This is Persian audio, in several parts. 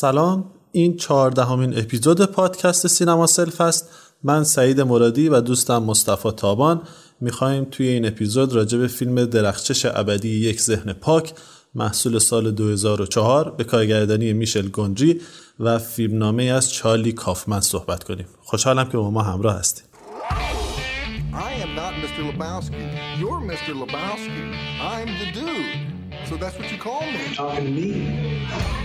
سلام این چهاردهمین اپیزود پادکست سینما سلف است من سعید مرادی و دوستم مصطفی تابان می‌خوایم توی این اپیزود راجع به فیلم درخشش ابدی یک ذهن پاک محصول سال 2004 به کارگردانی میشل گونجی و فیلمنامه از چارلی کافمن صحبت کنیم خوشحالم که با ما همراه هستیم I am not Mr. Lebowski. You're Mr. Lebowski. I'm the dude. So that's what you call me. talking to me.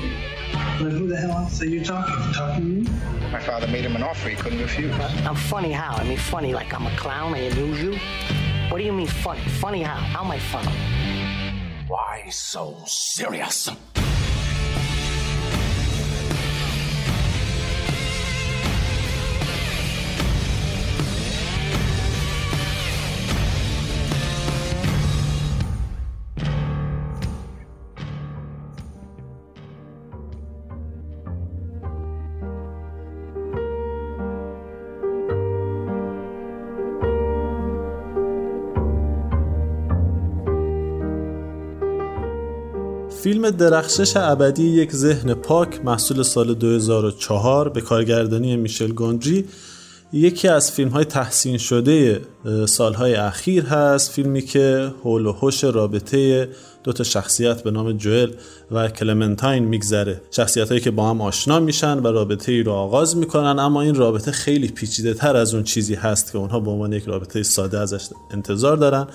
But who the hell else are you talking? to? Talking to me? My father made him an offer he couldn't refuse. I'm funny how? I mean funny like I'm a clown, I amuse you? What do you mean funny? Funny how? How am I funny? Why so serious? درخشش ابدی یک ذهن پاک محصول سال 2004 به کارگردانی میشل گونجی. یکی از فیلم های تحسین شده سالهای اخیر هست. فیلمی که حول و حوش رابطه دو تا شخصیت به نام جوئل و کلمنتاین میگذره. شخصیت هایی که با هم آشنا میشن و رابطه ای رو آغاز می‌کنن اما این رابطه خیلی پیچیده تر از اون چیزی هست که اونها به عنوان یک رابطه ساده ازش انتظار دارن.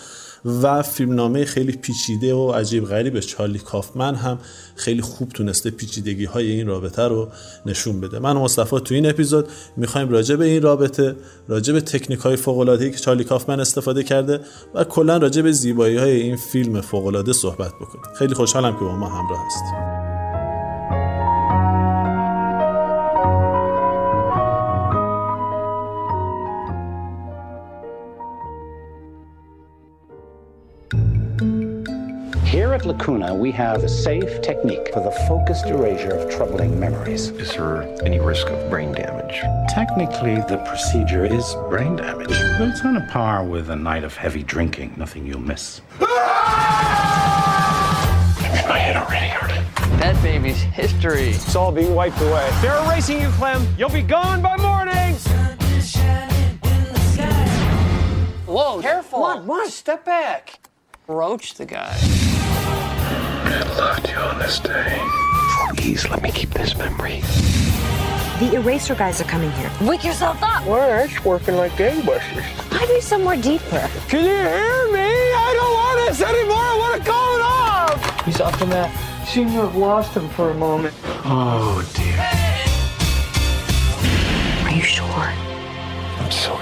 و فیلمنامه خیلی پیچیده و عجیب غریب چارلی کافمن هم خیلی خوب تونسته پیچیدگی های این رابطه رو نشون بده. من و مصطفی تو این اپیزود می‌خوایم راجع به این رابطه راجع به تکنیک های فوق العاده که چارلی کافمن استفاده کرده و کلا راجع به زیبایی های این فیلم فوق العاده صحبت بکنیم. خیلی خوشحالم که با ما همراه هستیم Lacuna, we have a safe technique for the focused erasure of troubling memories. Is there any risk of brain damage? Technically, the procedure is brain damage, but it's on a par with a night of heavy drinking. Nothing you'll miss. I'm in my head already, Arden. That baby's history. It's all being wiped away. They're erasing you, Clem. You'll be gone by morning. Whoa, careful. What? What? Step back. Roach the guy. I loved you on this day. Please let me keep this memory. The eraser guys are coming here. Wake yourself up. We're working like gangbusters. I need somewhere deeper. Can you hear me? I don't want this anymore. I want to call it off. He's up in that. Seem to have lost him for a moment. Oh, dear. Are you sure? I'm so sure.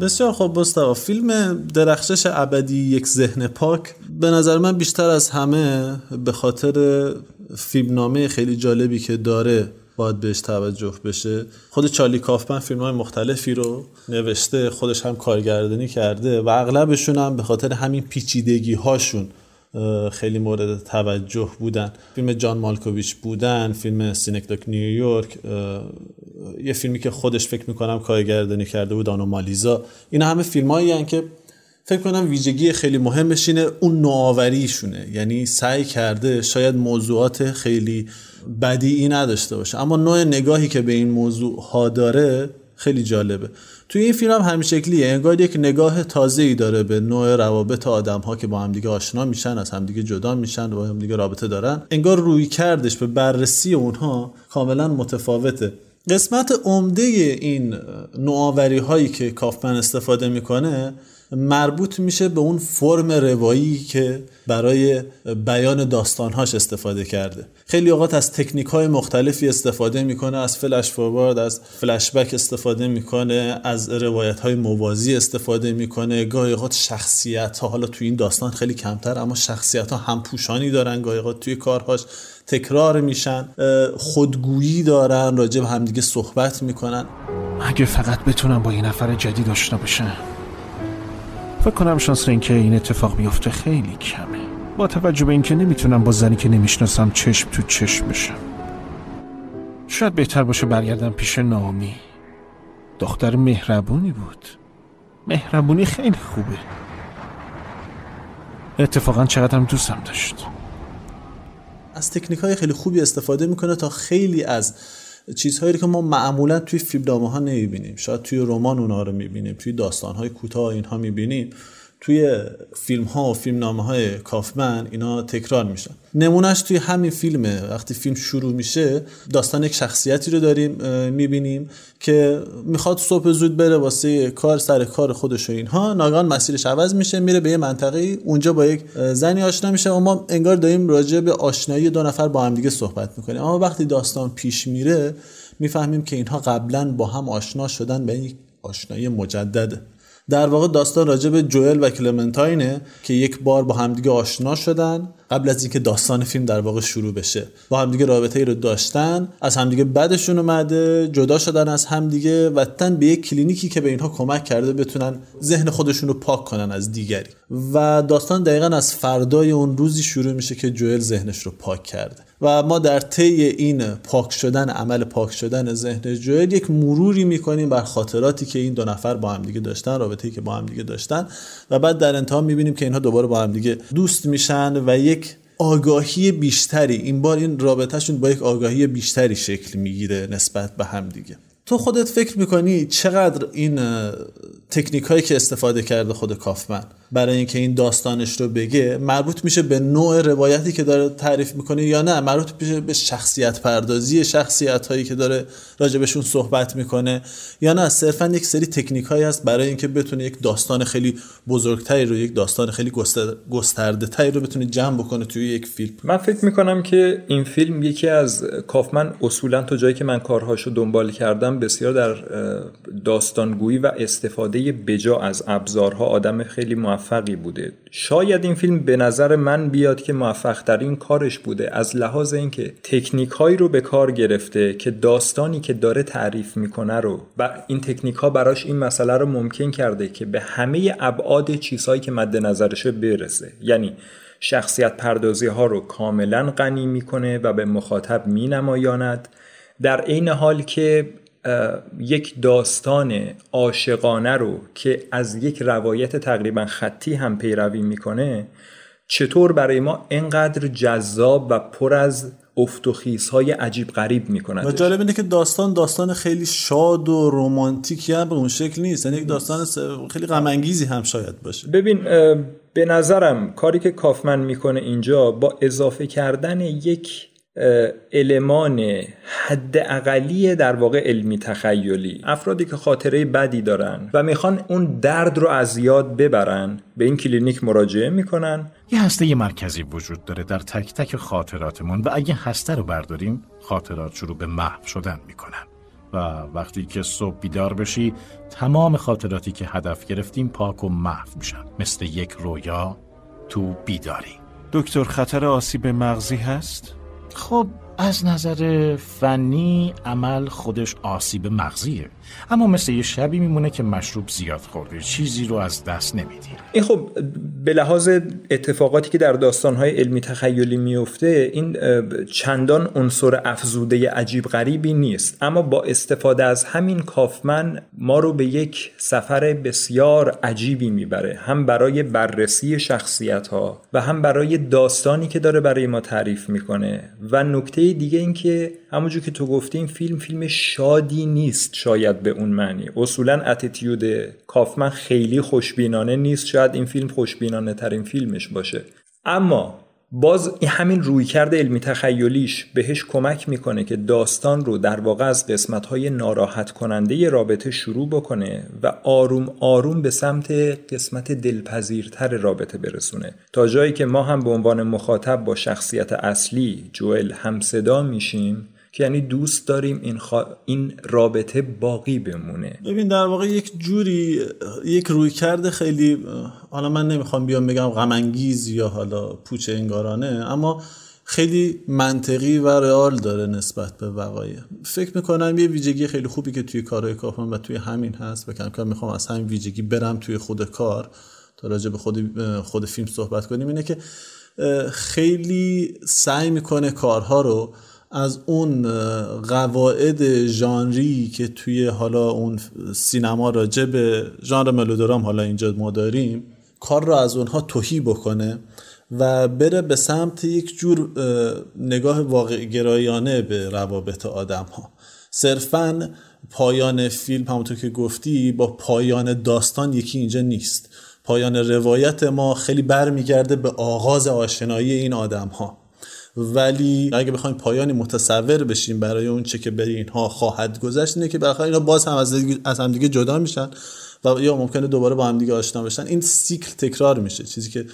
بسیار خوب مصطفی. فیلم درخشش ابدی یک ذهن پاک. به نظر من بیشتر از همه به خاطر فیلمنامه خیلی جالبی که داره باید بهش توجه بشه. خود چارلی کافمن فیلم های مختلفی رو نوشته خودش هم کارگردانی کرده و اغلبشون هم به خاطر همین پیچیدگی هاشون خیلی مورد توجه بودن. فیلم جان مالکوویچ بودن فیلم سینکداک نیویورک یه فیلمی که خودش فکر می‌کنم کارگردانی کرده بود آنومالیزا اینا همه فیلم هایی که فکر کنم ویژگی خیلی مهمش اینه اون نوآوریشونه. یعنی سعی کرده شاید موضوعات خیلی بدیعی نداشته باشه. اما نوع نگاهی که به این موضوع ها داره خیلی جالبه. توی این فیلم هم همین شکلیه. انگار یک نگاه تازه ای داره به نوع روابط آدم ها که با همدیگه آشنا میشن از همدیگه جدا میشن و با همدیگه رابطه دارن. انگار روی کردش به بررسی اونها کاملا متفاوته. قسمت عمده این نوآوری هایی که کافمن استفاده می‌کنه مربوط میشه به اون فرم روایی که برای بیان داستانهاش استفاده کرده. خیلی اوقات از تکنیک های مختلفی استفاده می‌کنه از فلش فوروارد از فلش بک استفاده می‌کنه از روایت های موازی استفاده می‌کنه. گاهی اوقات شخصیت ها حالا توی این داستان خیلی کمتر اما شخصیت ها همپوشانی دارن. گاهی اوقات توی کارهاش تکرار میشن خودگویی دارن راجع به همدیگه صحبت می‌کنن. اگه فقط بتونم با یه نفر جدید آشنا بشم. فکر کنم شانس اینکه این اتفاق بیفته خیلی کمه. با توجه به اینکه نمی‌تونم با زنی که نمی‌شناسم چشم تو چشم بشم. شاید بهتر باشه برگردم پیش نامی. دختر مهربونی بود. مهربونی خیلی خوبه. اتفاقا چقدرم دوستم داشت. از تکنیک های خیلی خوبی استفاده می‌کنه تا خیلی از چیزهایی که ما معمولا توی فیلمنامه ها نمی‌بینیم. شاید توی رمان اونها رو می‌بینیم توی داستان های کوتاه اینها می‌بینیم. توی فیلم ها و فیلم نامه های کافمن اینا تکرار میشن. نمونهش توی همین فیلمه. وقتی فیلم شروع میشه داستان یک شخصیتی رو داریم می‌بینیم که می‌خواد صبح زود بره واسه کار سر کار خودش و اینها. ناگهان مسیرش عوض میشه میره به یه منطقه اونجا با یک زنی آشنا میشه و ما انگار داریم راجع به آشنایی دو نفر با هم دیگه صحبت می‌کنیم. اما وقتی داستان پیش میره می‌فهمیم که اینها قبلا با هم آشنا شدن به یک آشنایی مجدده. در واقع داستان راجع به جوئل و کلمنتاینه که یک بار با همدیگه آشنا شدن. قبل از اینکه داستان فیلم در واقع شروع بشه. با همدیگه رابطه ای رو داشتن از همدیگه بعدشون اومده جدا شدن از همدیگه و تن به یک کلینیکی که به اینها کمک کرده بتونن ذهن خودشون رو پاک کنن از دیگری. و داستان دقیقا از فردای اون روزی شروع میشه که جوئل ذهنش رو پاک کرده. و ما در طی این پاک شدن عمل پاک شدن ذهن جوئل یک مروری می‌کنیم بر خاطراتی که این دو نفر با هم دیگه داشتن رابطه‌ای که با هم دیگه داشتن. و بعد در انتها می‌بینیم که اینها دوباره با هم دیگه دوست میشن و یک آگاهی بیشتری این بار این رابطهشون با یک آگاهی بیشتری شکل می‌گیره نسبت به هم دیگه. تو خودت فکر می‌کنی چقدر این تکنیک هایی که استفاده کرده خود کافمن؟ برای اینکه این داستانش رو بگه مربوط میشه به نوع روایتی که داره تعریف می‌کنه یا نه؟ مربوط میشه به شخصیت پردازی شخصیت هایی که داره راجبشون صحبت می‌کنه یا نه؟ صرفا یک سری تکنیک هایی هست برای اینکه بتونه یک داستان خیلی بزرگتری رو یک داستان خیلی گسترده تری رو بتونه جمع بکنه توی یک فیلم. من فکر می‌کنم که این فیلم یکی از کافمن اصولا تا جایی که من کارهاشو دنبال کردم بسیار در داستانگویی و استفاده بجا از ابزارها آدم خیلی موفقی بوده. شاید این فیلم به نظر من بیاد که موفق ترین کارش بوده از لحاظ اینکه تکنیک هایی رو به کار گرفته که داستانی که داره تعریف می‌کنه رو و این تکنیک ها براش این مسئله رو ممکن کرده که به همه ابعاد چیزهایی که مد نظرشه برسه. یعنی شخصیت پردازی ها رو کاملا غنی می‌کنه و به مخاطب مینمایاند. در عین حال که یک داستان عاشقانه رو که از یک روایت تقریبا خطی هم پیروی می‌کنه چطور برای ما انقدر جذاب و پر از افت و های عجیب غریب می‌کنه و جالب اینه که داستان داستان خیلی شاد و رومانتیکی هم به اون شکل نیست. یعنی یک داستان خیلی غم هم شاید باشه. ببین به نظرم کاری که کافمن می‌کنه اینجا با اضافه کردن یک المان حد اقلی در واقع علمی تخیلی افرادی که خاطره بدی دارن و می‌خوان اون درد رو از یاد ببرن به این کلینیک مراجعه می‌کنن. یه هسته مرکزی وجود داره در تک تک خاطراتمون و اگه هسته رو برداریم خاطرات شروع به محو شدن می‌کنن. و وقتی که صبح بیدار بشی تمام خاطراتی که هدف گرفتیم پاک و محو میشن. مثل یک رویا تو بیداری. دکتر خطر آسیب مغزی هست؟ خب از نظر فنی عمل خودش آسیب مغزیه. اما مثل یه شبی میمونه که مشروب زیاد خورده. چیزی رو از دست نمیدی این خب به لحاظ اتفاقاتی که در داستانهای علمی تخیلی میفته این چندان عنصر افزوده عجیب غریبی نیست. اما با استفاده از همین کافمن ما رو به یک سفر بسیار عجیبی می‌بره. هم برای بررسی شخصیت ها و هم برای داستانی که داره برای ما تعریف می‌کنه. و نکته دیگه این که همونجور که تو گفتی این فیلم فیلم شادی نیست شاید به اون معنی. اصولا اتیتیود کافمن خیلی خوشبینانه نیست. شاید این فیلم خوشبینانه ترین فیلمش باشه. اما باز همین رویکرد علمی تخیلیش بهش کمک می‌کنه که داستان رو در واقع از قسمت های ناراحت کننده رابطه شروع بکنه و آروم آروم به سمت قسمت دلپذیرتر رابطه برسونه. تا جایی که ما هم به عنوان مخاطب با شخصیت اصلی جوئل همصدا میشیم که یعنی دوست داریم این, این رابطه باقی بمونه. ببین در واقع یک جوری یک روی کرده خیلی حالا من نمی‌خوام بیام بگم غمانگیز یا حالا پوچ انگارانه اما خیلی منطقی و رئال داره نسبت به وقایع. فکر می‌کنم یه ویژگی خیلی خوبی که توی کارهای کافم و توی همین هست و کم کم می‌خوام از همین ویژگی برم توی خود کار تا راجع به خود, خود فیلم صحبت کنیم اینه که خیلی سعی می‌کنه کارها رو از اون قواعد ژانری که توی حالا اون سینما راجع به ژانر ملودرام حالا اینجا ما داریم کار رو از اونها توهی بکنه و بره به سمت یک جور نگاه واقع گرایانه به روابط آدم ها صرفا پایان فیلم همونطور که گفتی با پایان داستان یکی اینجا نیست. پایان روایت ما خیلی برمیگرده به آغاز آشنایی این آدم ها ولی اگه بخوایم پایانی متصور بشیم برای اون چه که بر اینها خواهد گذشت اینه که بالاخره اینا باز هم از, از همدیگه جدا میشن و یا ممکنه دوباره با همدیگه آشنا بشن. این سیکل تکرار میشه چیزی که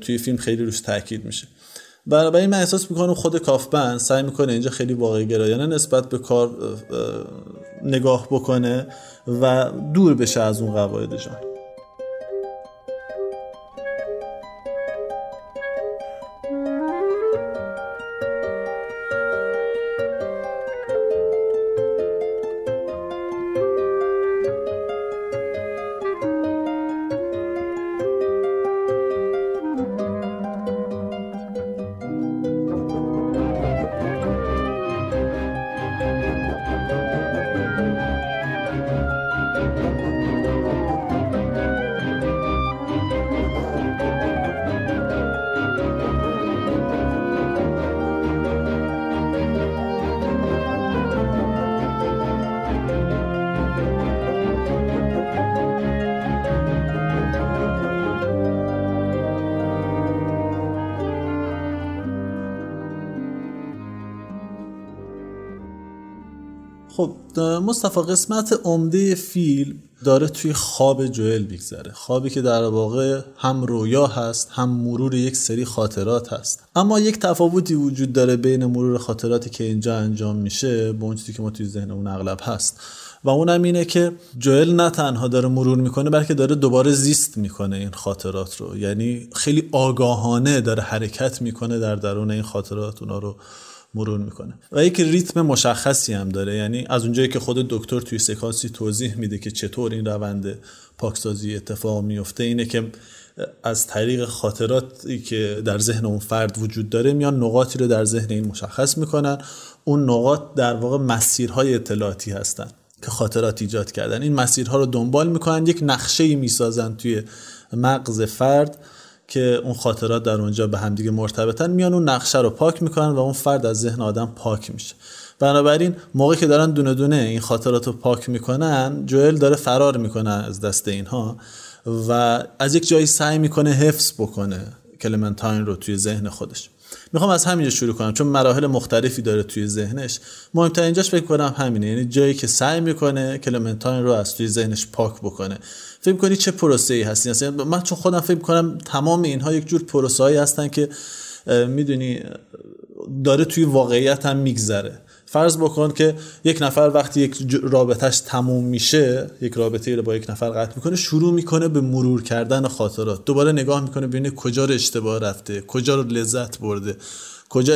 توی فیلم خیلی روش تاکید میشه. برای من احساس می‌کنم خود کافبن سعی می‌کنه اینجا خیلی واقعی گرایانه نسبت به کار نگاه بکنه و دور بشه از اون قواعد جان. مصطفی قسمت عمده فیلم داره توی خواب جوئل میگذره. خوابی که در واقع هم رویا هست هم مرور یک سری خاطرات هست. اما یک تفاوتی وجود داره بین مرور خاطراتی که اینجا انجام میشه با اون چیزی که ما توی ذهنمون اغلب هست. و اونم اینه که جوئل نه تنها داره مرور می‌کنه بلکه داره دوباره زیست می‌کنه این خاطرات رو. یعنی خیلی آگاهانه داره حرکت می‌کنه در درون این خاطرات اونا رو مرور می‌کنه. و یک ریتم مشخصی هم داره یعنی از اونجایی که خود دکتر توی سکانسی توضیح میده که چطور این روند پاکسازی اتفاق میفته اینه که از طریق خاطراتی که در ذهن اون فرد وجود داره میان نقاطی رو در ذهن این مشخص می‌کنن. اون نقاط در واقع مسیرهای اطلاعاتی هستن که خاطرات ایجاد کردن. این مسیرها رو دنبال می‌کنن یک نقشه ای می‌سازن توی مغز فرد. که اون خاطرات در اونجا به همدیگه مرتبطن میان اون نقشه رو پاک می‌کنن و اون فرد از ذهن آدم پاک میشه. بنابراین موقعی که دارن دونه دونه این خاطرات رو پاک می‌کنن جوئل داره فرار می‌کنه از دست اینها و از یک جایی سعی می‌کنه حفظ بکنه کلمنتاین رو توی ذهن خودش. می‌خوام از همینجا شروع کنم چون مراحل مختلفی داره توی ذهنش. مهمترین اینجاش فکر کنم همینه یعنی جایی که سعی می‌کنه کلمنتاین رو از توی ذهنش پاک بکنه. فکر کنی چه پروسه ای هستی من چون خودم فکر کنم تمام اینها یک جور پروسه هایی هستن که می‌دونی داره توی واقعیت هم میگذره. فرض بکن که یک نفر وقتی یک رابطهش تموم میشه یک رابطه رو با یک نفر قطع می‌کنه شروع می‌کنه به مرور کردن خاطرات. دوباره نگاه می‌کنه ببینه کجا رو اشتباه رفته کجا رو لذت برده کجا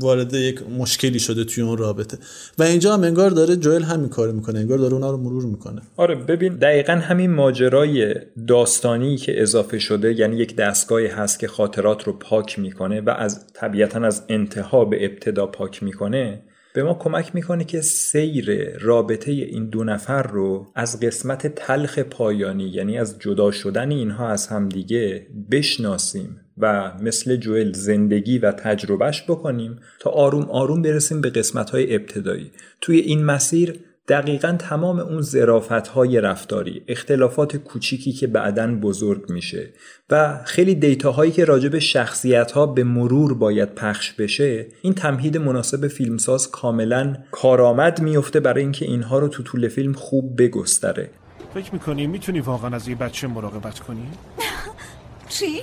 وارد یک مشکلی شده توی اون رابطه. و اینجا هم انگار داره جوئل همین کار می‌کنه انگار داره اونا رو مرور می‌کنه. آره ببین دقیقا همین ماجرای داستانی که اضافه شده یعنی یک دستگاهی هست که خاطرات رو پاک می‌کنه و از طبیعتا از انتها به ابتدا پاک می‌کنه. به ما کمک می‌کنه که سیر رابطه این دو نفر رو از قسمت تلخ پایانی یعنی از جدا شدن اینها از همدیگه بشناسیم و مثل جوئل زندگی و تجربهش بکنیم تا آروم آروم برسیم به قسمت های ابتدایی. توی این مسیر دقیقا تمام اون زرافت های رفتاری اختلافات کوچیکی که بعدا بزرگ میشه و خیلی دیتا هایی که راجع به شخصیت ها به مرور باید پخش بشه این تمهید مناسب فیلمساز کاملا کارآمد میفته برای اینکه اینها رو تو طول فیلم خوب بگستره فکر می‌کنی می‌تونی واقعا از یه بچه مراقبت کنی؟ چی؟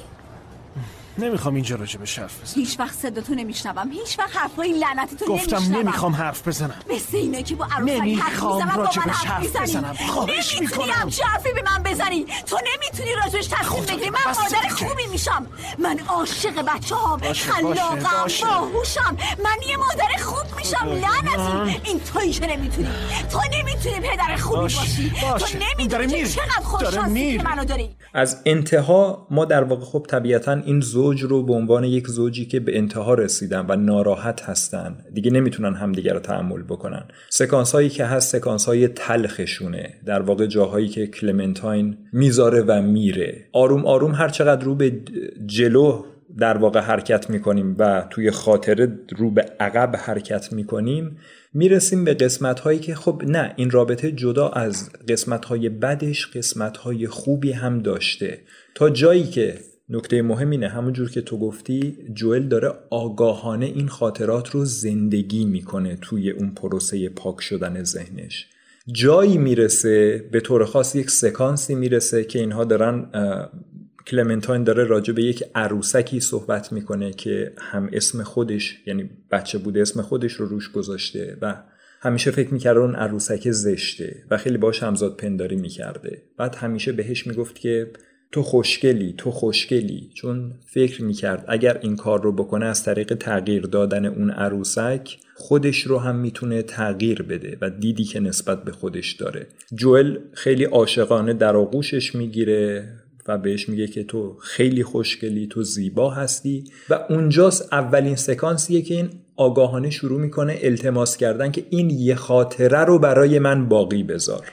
نمی‌خوام اینجا راجع به حرف بزنم. هیچ وقت صداتو نمیشنوم. هیچ وقت حرفای لعنتی تو گفتم نمی‌خوام حرف بزنم. مثل اینه که با عروسایی حرف می‌زنم با من حرف بزنم. خواهش می‌کنم. همچه حرفی به من بزنی. تو نمی‌تونی راجبش تصمیم بگیری. من مادر خوبی میشم. من عاشق بچه ها خلاقم باهوشم. من یه مادر خوب میشم. لعنتی. این تویی که نمی‌تونی. تو نمی‌تونی پدر خوبی باشی. تو نمی‌دونی چقدر خوششانسی که منو داری. از انتها ما در واقع خب طبیعتا این زوج رو به عنوان یک زوجی که به انتها رسیدن و ناراحت هستن دیگه نمی‌تونن همدیگه رو تحمل بکنن. سکانس هایی که هست سکانس های تلخشونه. در واقع جاهایی که کلمنتاین می‌ذاره و میره. آروم آروم هر چقدر رو به جلو در واقع حرکت می‌کنیم و توی خاطره رو به عقب حرکت می‌کنیم می‌رسیم به قسمت هایی که خب نه این رابطه جدا از قسمت های بدش قسمت های خوبی هم داشته. تا جایی که نکته مهم اینه همون جور که تو گفتی جوئل داره آگاهانه این خاطرات رو زندگی می‌کنه توی اون پروسه پاک شدن ذهنش. جایی می‌رسه به طور خاص یک سکانسی می‌رسه که اینها دارن کلمنتاین داره راجع به یک عروسکی صحبت می‌کنه که هم اسم خودش یعنی بچه بوده اسم خودش رو روش گذاشته و همیشه فکر می‌کرده اون عروسک زشته و خیلی باش همزاد پنداری می‌کرده. بعد همیشه بهش می‌گفت که تو خوشگلی تو خوشگلی. چون فکر می‌کرد اگر این کار رو بکنه از طریق تغییر دادن اون عروسک خودش رو هم می‌تونه تغییر بده و دیدی که نسبت به خودش داره. جوئل خیلی عاشقانه در آغوشش می‌گیره و بهش میگه که تو خیلی خوشگلی تو زیبا هستی. و اونجاست اولین سکانسیه که این آگاهانه شروع می‌کنه التماس کردن که این یه خاطره رو برای من باقی بذار.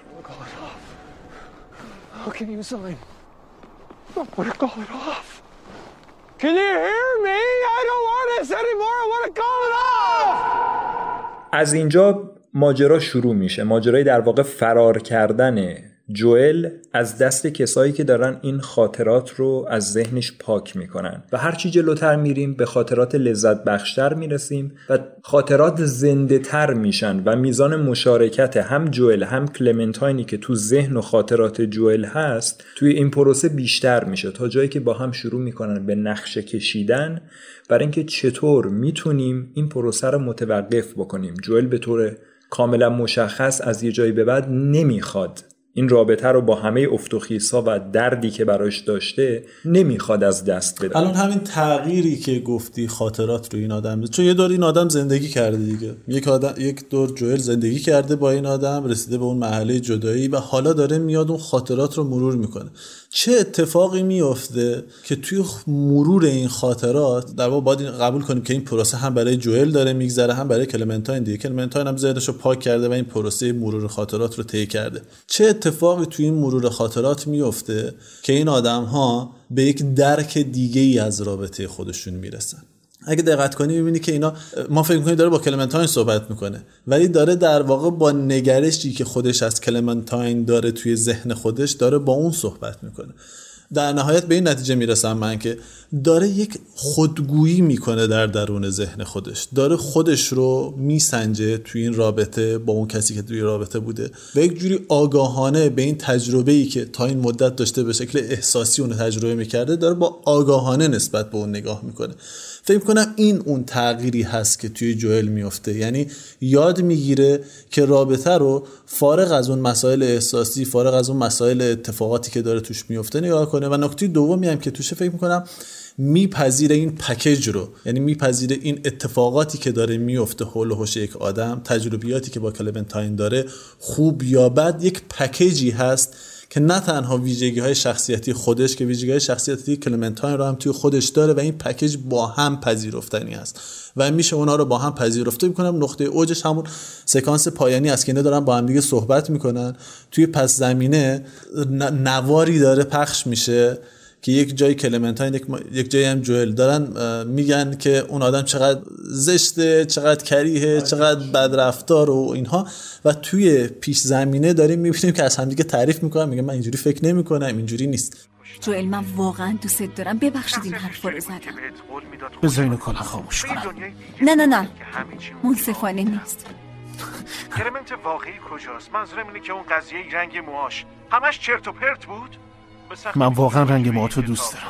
از اینجا ماجرا شروع میشه. ماجرای در واقع فرار کردن جوئل از دست کسایی که دارن این خاطرات رو از ذهنش پاک می‌کنن. و هرچی جلوتر میریم به خاطرات لذت بخشتر می‌رسیم و خاطرات زنده تر میشن و میزان مشارکت هم جوئل هم کلمنتاینی که تو ذهن و خاطرات جوئل هست توی این پروسه بیشتر میشه. تا جایی که با هم شروع می‌کنن به نقشه کشیدن برای اینکه چطور می‌تونیم این پروسه رو متوقف بکنیم. جوئل به طور کاملا مشخص از یه جایی به بعد نمی‌خواد این رابطه رو با همه افتخیصا و دردی که براش داشته نمی‌خواد از دست بده. الان همین تغییری که گفتی خاطرات رو این آدم چون یه دور این آدم زندگی کرده دیگه. یک آدم یک دور جوئل زندگی کرده با این آدم رسیده به اون محله جدایی و حالا داره میاد اون خاطرات رو مرور می‌کنه. چه اتفاقی میفته که توی مرور این خاطرات در واقع باید قبول کنیم که این پروسه هم برای جوئل داره میگذره هم برای کلمنتاین دیگه. کلمنتاین هم ذهنش پاک کرده و این پروسه مرور خاطرات رو طی کرده. چه اتفاقی توی این مرور خاطرات میفته که این آدم ها به یک درک دیگه ای از رابطه خودشون می‌رسن؟ اگه دقت کنی می‌بینی که اینا ما فکر می‌کنیم داره با کلمنتاین صحبت می‌کنه ولی داره در واقع با نگرشی که خودش از کلمنتاین داره توی ذهن خودش داره با اون صحبت می‌کنه. در نهایت به این نتیجه می‌رسم من که داره یک خودگویی می‌کنه در درون ذهن خودش. داره خودش رو میسنجه توی این رابطه با اون کسی که توی رابطه بوده و یک جوری آگاهانه به این تجربه ای که تا این مدت داشته به شکل احساسی اون تجربه می‌کرده داره با آگاهانه نسبت به اون نگاه می‌کنه. فکر کنم این اون تغییری هست که توی جوئل میفته یعنی یاد می‌گیره که رابطه رو فارغ از اون مسائل احساسی فارغ از اون مسائل اتفاقاتی که داره توش میفته نگاه کنه. و نکته دومی هم که توشه فکر می‌کنم میپذیره این پکیج رو. یعنی میپذیره این اتفاقاتی که داره میفته حول و یک آدم تجربیاتی که با کلمنتاین داره خوب یا بد یک پکیجی هست که نه تنها ویژگی های شخصیتی خودش که ویژگی های شخصیتی کلمنتاین رو هم توی خودش داره و این پکیج با هم پذیرفتنی است و میشه اونا رو با هم پذیرفته می‌کنم. نقطه اوجش همون سکانس پایانی است که اینا دارن با هم دیگه صحبت می‌کنن. توی پس زمینه نواری داره پخش میشه. که یک جای کلمنتاین یک, یک جایی هم جوئل دارن میگن که اون آدم چقدر زشته چقدر کریه چقدر بدرفتار و اینها. و توی پیش زمینه داریم می‌بینیم که از همدیگه تعریف می‌کنن میگن من اینجوری فکر نمی‌کنم اینجوری نیست. جوئل من واقعا دوست دارم. ببخشید این حرف رو زدم. بذار اینو کلا خاموش کنم. نه نه نه. منصفانه نیست. کلمنت واقعی کجاست؟ منظورم اینه که اون قضیه رنگ موهاش. همش چرت و پرت بود؟ من واقعا رنگ موهاتو دوست دارم.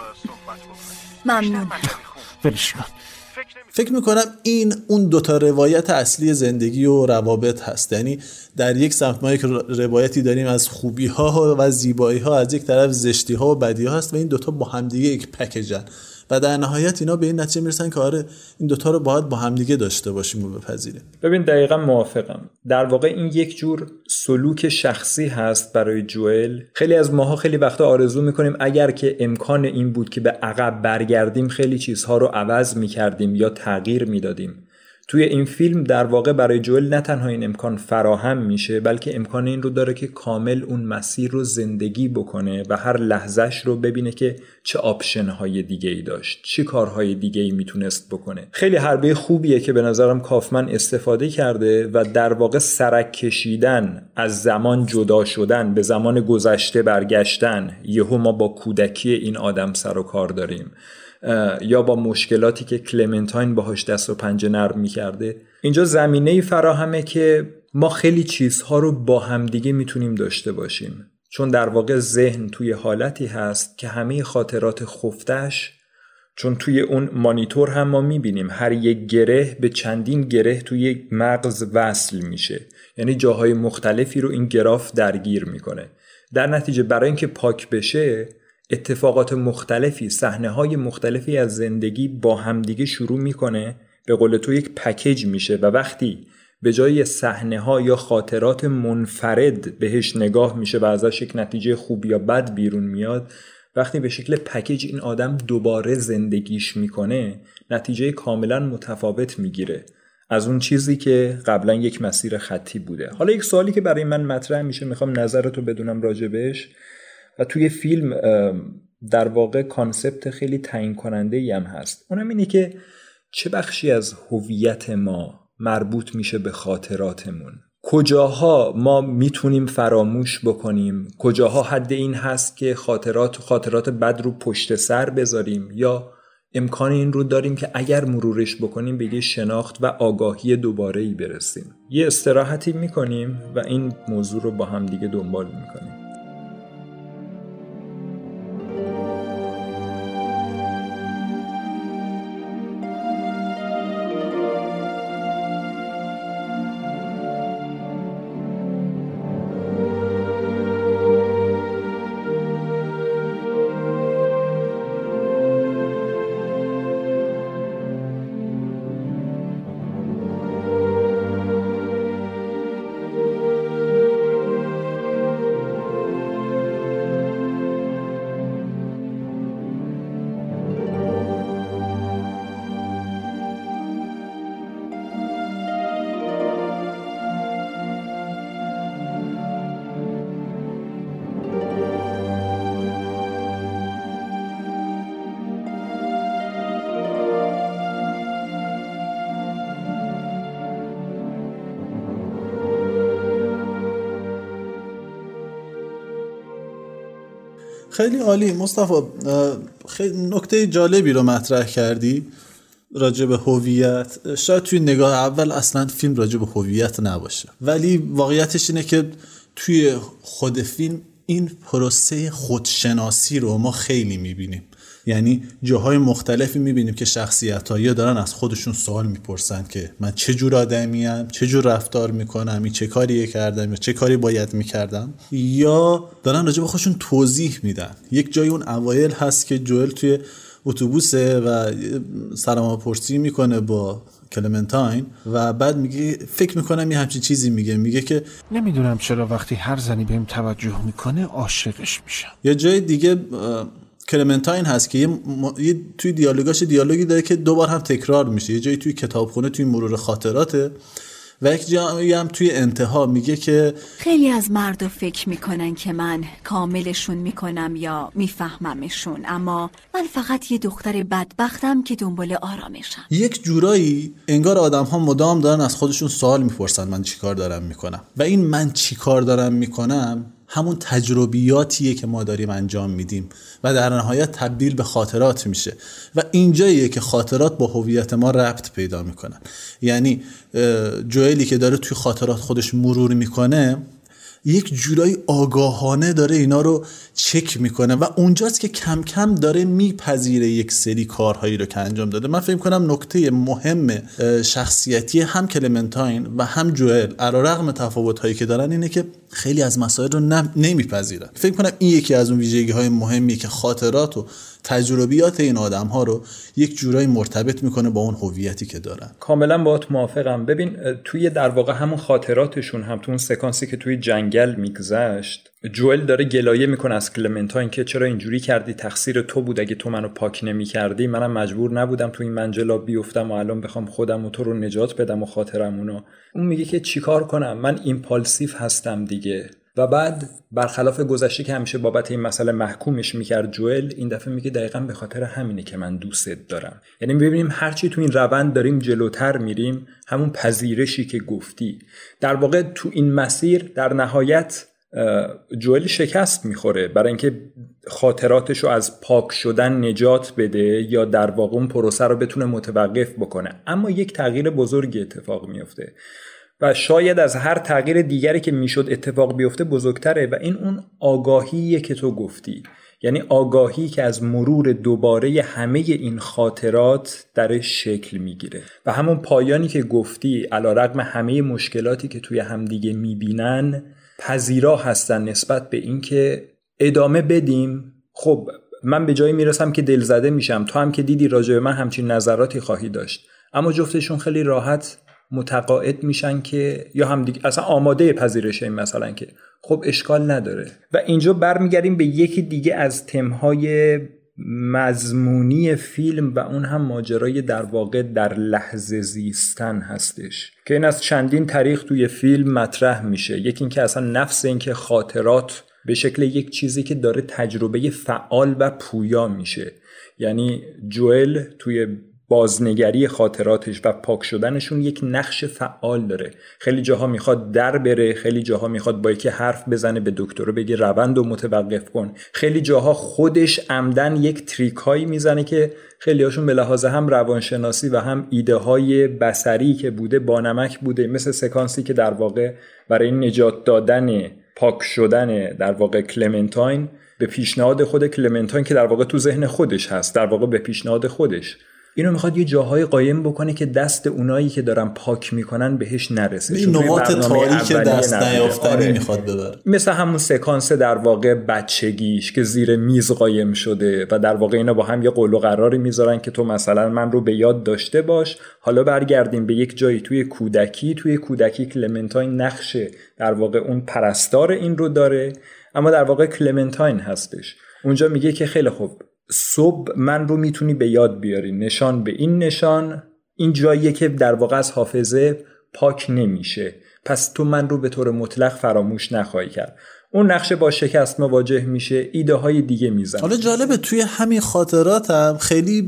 ممنون. ولش کن. فکر می‌کنم این اون دوتا روایت اصلی زندگی و روابط هست. یعنی در یک سمت ما یک روایتی داریم از خوبی ها و زیبایی ها از یک طرف زشتی ها و بدی ها هست و این دوتا با همدیگه یک پکیجن. و در نهایت اینا به این نتیجه می‌رسن که آره این دوتا رو باید با همدیگه داشته باشیم و بپذیریم. ببین دقیقا موافقم. در واقع این یک جور سلوک شخصی هست برای جوئل. خیلی از ماها خیلی وقتا آرزو می‌کنیم اگر که امکان این بود که به عقب برگردیم خیلی چیزها رو عوض می‌کردیم یا تغییر می‌دادیم. توی این فیلم در واقع برای جوئل نه تنها این امکان فراهم میشه بلکه امکان این رو داره که کامل اون مسیر رو زندگی بکنه و هر لحظهش رو ببینه که چه option های دیگه ای داشت چه کارهای دیگه ای می‌تونست بکنه. خیلی حربه خوبیه که به نظرم کافمن استفاده کرده و در واقع سرک کشیدن از زمان جدا شدن به زمان گذشته برگشتن یهو ما با کودکی این آدم سر و کار داریم. یا با مشکلاتی که کلمنتاین باهاش دست و پنجه نرم می‌کرده. اینجا زمینه فراهمه که ما خیلی چیزها رو با همدیگه می‌تونیم داشته باشیم. چون در واقع ذهن توی حالتی هست که همه خاطرات خفتش چون توی اون مانیتور هم ما می‌بینیم هر یک گره به چندین گره توی یک مغز وصل میشه. یعنی جاهای مختلفی رو این گراف درگیر می‌کنه. در نتیجه برای اینکه پاک بشه اتفاقات مختلفی صحنه های مختلفی از زندگی با همدیگه شروع می‌کنه. به قول تو یک پکیج میشه و وقتی به جای صحنه ها یا خاطرات منفرد بهش نگاه میشه و ازش یک نتیجه خوب یا بد بیرون میاد وقتی به شکل package این آدم دوباره زندگیش می‌کنه نتیجه کاملا متفاوت می‌گیره. از اون چیزی که قبلا یک مسیر خطی بوده. حالا یک سوالی که برای من مطرح میشه می‌خوام نظرتو بدونم راجبش و توی فیلم در واقع concept خیلی تعیین کننده ای هم هست. اونم اینه که چه بخشی از هویت ما مربوط میشه به خاطراتمون؟ کجاها ما می‌تونیم فراموش بکنیم؟ کجاها حد این هست که خاطرات خاطرات بد رو پشت سر بذاریم؟ یا امکان این رو داریم که اگر مرورش بکنیم به یه شناخت و آگاهی دوباره ای برسیم؟ یه استراحتی می‌کنیم و این موضوع رو با هم دیگه دنبال می‌کنیم. خیلی عالی. مصطفی خیلی نکته جالبی رو مطرح کردی راجع به هویت. شاید توی نگاه اول اصلا فیلم راجع به هویت نباشه. ولی واقعیتش اینه که توی خود فیلم این پروسه خودشناسی رو ما خیلی می‌بینیم. یعنی جاهای مختلفی می‌بینیم که شخصیت یا دارن از خودشون سوال می‌پرسن که من چه جور آدمیم چه جور رفتار می‌کنم این چه کاری کردم یا چه کاری باید می‌کردم. یا دارن راجع به خودشون توضیح میدن. یک جای اون اوایل هست که جوئل توی اتوبوسه و سلام پرسی می‌کنه با کلمنتاین و بعد میگه فکر می‌کنم یه همچین چیزی میگه. میگه که نمی‌دونم چرا وقتی هر زنی بهم توجه می‌کنه عاشقش میشم. یا جای دیگه کلمنتاین هست که یه, توی دیالوگاش دیالوگی داره که دوبار هم تکرار میشه. یه جایی توی کتابخونه توی مرور خاطراته و یک جایی هم توی انتها میگه که خیلی از مردا فکر می‌کنن که من کاملشون می‌کنم یا میفهممشون اما من فقط یه دختر بدبختم که دنبال آرامشم. یک جورایی انگار آدم ها مدام دارن از خودشون سوال می‌پرسن من چیکار دارم می‌کنم؟ و این من چیکار دارم می‌کنم؟ همون تجربیاتیه که ما داریم انجام میدیم و در نهایت تبدیل به خاطرات میشه و اینجاییه که خاطرات با هویت ما ربط پیدا می‌کنن. یعنی جوئلی که داره توی خاطرات خودش مرور می‌کنه یک جورایی آگاهانه داره اینا رو چک می‌کنه و اونجاست که کم کم داره میپذیره یک سری کارهایی رو که انجام داده. من فکر کنم نکته مهم شخصیتی هم کلمنتاین و هم جوئل علیرغم تفاوت هایی که دارن اینه که خیلی از مسائل رو نمیپذیرن. فکر کنم این یکی از اون ویژگی های مهمیه که خاطرات و تجربیات این آدم ها رو یک جورایی مرتبط می‌کنه با اون هویتی که دارن. کاملا باهات موافقم. ببین توی در واقع همون خاطراتشون هم تو اون سکانسی که توی جنگل میگذشت جوئل داره گلایه می‌کنه از کلمنتاین که چرا اینجوری کردی تقصیر تو بود اگه تو منو پاک نمی‌کردی. منم مجبور نبودم تو این منجلا بیفتم و الان بخوام خودم و تو رو نجات بدم و خاطرمونو اون میگه که چیکار کنم؟ من ایمپالسیو هستم دیگه. و بعد برخلاف گذشته که همیشه بابت این مسئله محکومش می‌کرد جوئل این دفعه میگه دقیقا به خاطر همینه که من دوستت دارم. یعنی ببینیم هرچی تو این روند داریم جلوتر میریم همون پذیرشی که گفتی. در واقع تو این مسیر در نهایت جوئل شکست می‌خوره برای اینکه خاطراتش رو از پاک شدن نجات بده یا در واقع اون پروسه رو بتونه متوقف بکنه. اما یک تغییر بزرگی اتفاق میفته و شاید از هر تغییر دیگری که می‌شد اتفاق بیفته بزرگتره و این اون آگاهیه که تو گفتی. یعنی آگاهی که از مرور دوباره همه این خاطرات در شکل می‌گیره. و همون پایانی که گفتی علا رقم همه مشکلاتی که توی همدیگه می‌بینن پذیرا هستن نسبت به اینکه ادامه بدیم. خب من به جایی می‌رسم که دلزده میشم. تو هم که دیدی راجع به من همچین نظراتی خواهی داشت. اما جفتشون خیلی راحت متقاعد میشن که یا هم دیگه اصلا آماده پذیرش این مثلا که خب اشکال نداره. و اینجا برمیگردیم به یکی دیگه از تمهای مضمونی فیلم و اون هم ماجرای در واقع در لحظه زیستن هستش. که این از چندین طریق توی فیلم مطرح میشه. یکی اینکه اصلا نفس اینکه خاطرات به شکل یک چیزی که داره تجربه فعال و پویا میشه. یعنی جوئل توی بازنگری خاطراتش و پاک شدنشون یک نقش فعال داره. خیلی جاها می‌خواد در بره خیلی جاها می‌خواد با یکی حرف بزنه به دکتر بگه روند و متوقف کن. خیلی جاها خودش عمدن یک تریک هایی می‌زنه که خیلی هاشون به لحاظ هم روانشناسی و هم ایده های بسری که بوده با نمک بوده. مثل سکانسی که در واقع برای نجات دادن پاک شدن در واقع کلمنتاین به پیشنهاد خود کلمنتاین که در واقع تو ذهن خودش هست در واقع به پیشنهاد خودش. اینو می‌خواد یه جاهای قایم بکنه که دست اونایی که دارن پاک می‌کنن بهش نرسه. این نقاط تاریک دست نیافتنی آره. می‌خواد ببره. مثل همون سکانس در واقع بچگیش که زیر میز قایم شده و در واقع اینا با هم یه قول و قراری می‌ذارن که تو مثلا من رو به یاد داشته باش حالا برگردیم به یک جایی توی کودکی توی کودکی کلمنتاین نقشه در واقع اون پرستار این رو داره اما در واقع کلمنتاین هستش. اونجا میگه که خیلی خوب صبح من رو می‌تونی به یاد بیاری نشان به این نشان این جاییه که در واقع از حافظه پاک نمیشه. پس تو من رو به طور مطلق فراموش نخواهی کرد. اون نقشه با شکست مواجه میشه ایده های دیگه میزن حالا جالبه توی همین خاطرات هم خیلی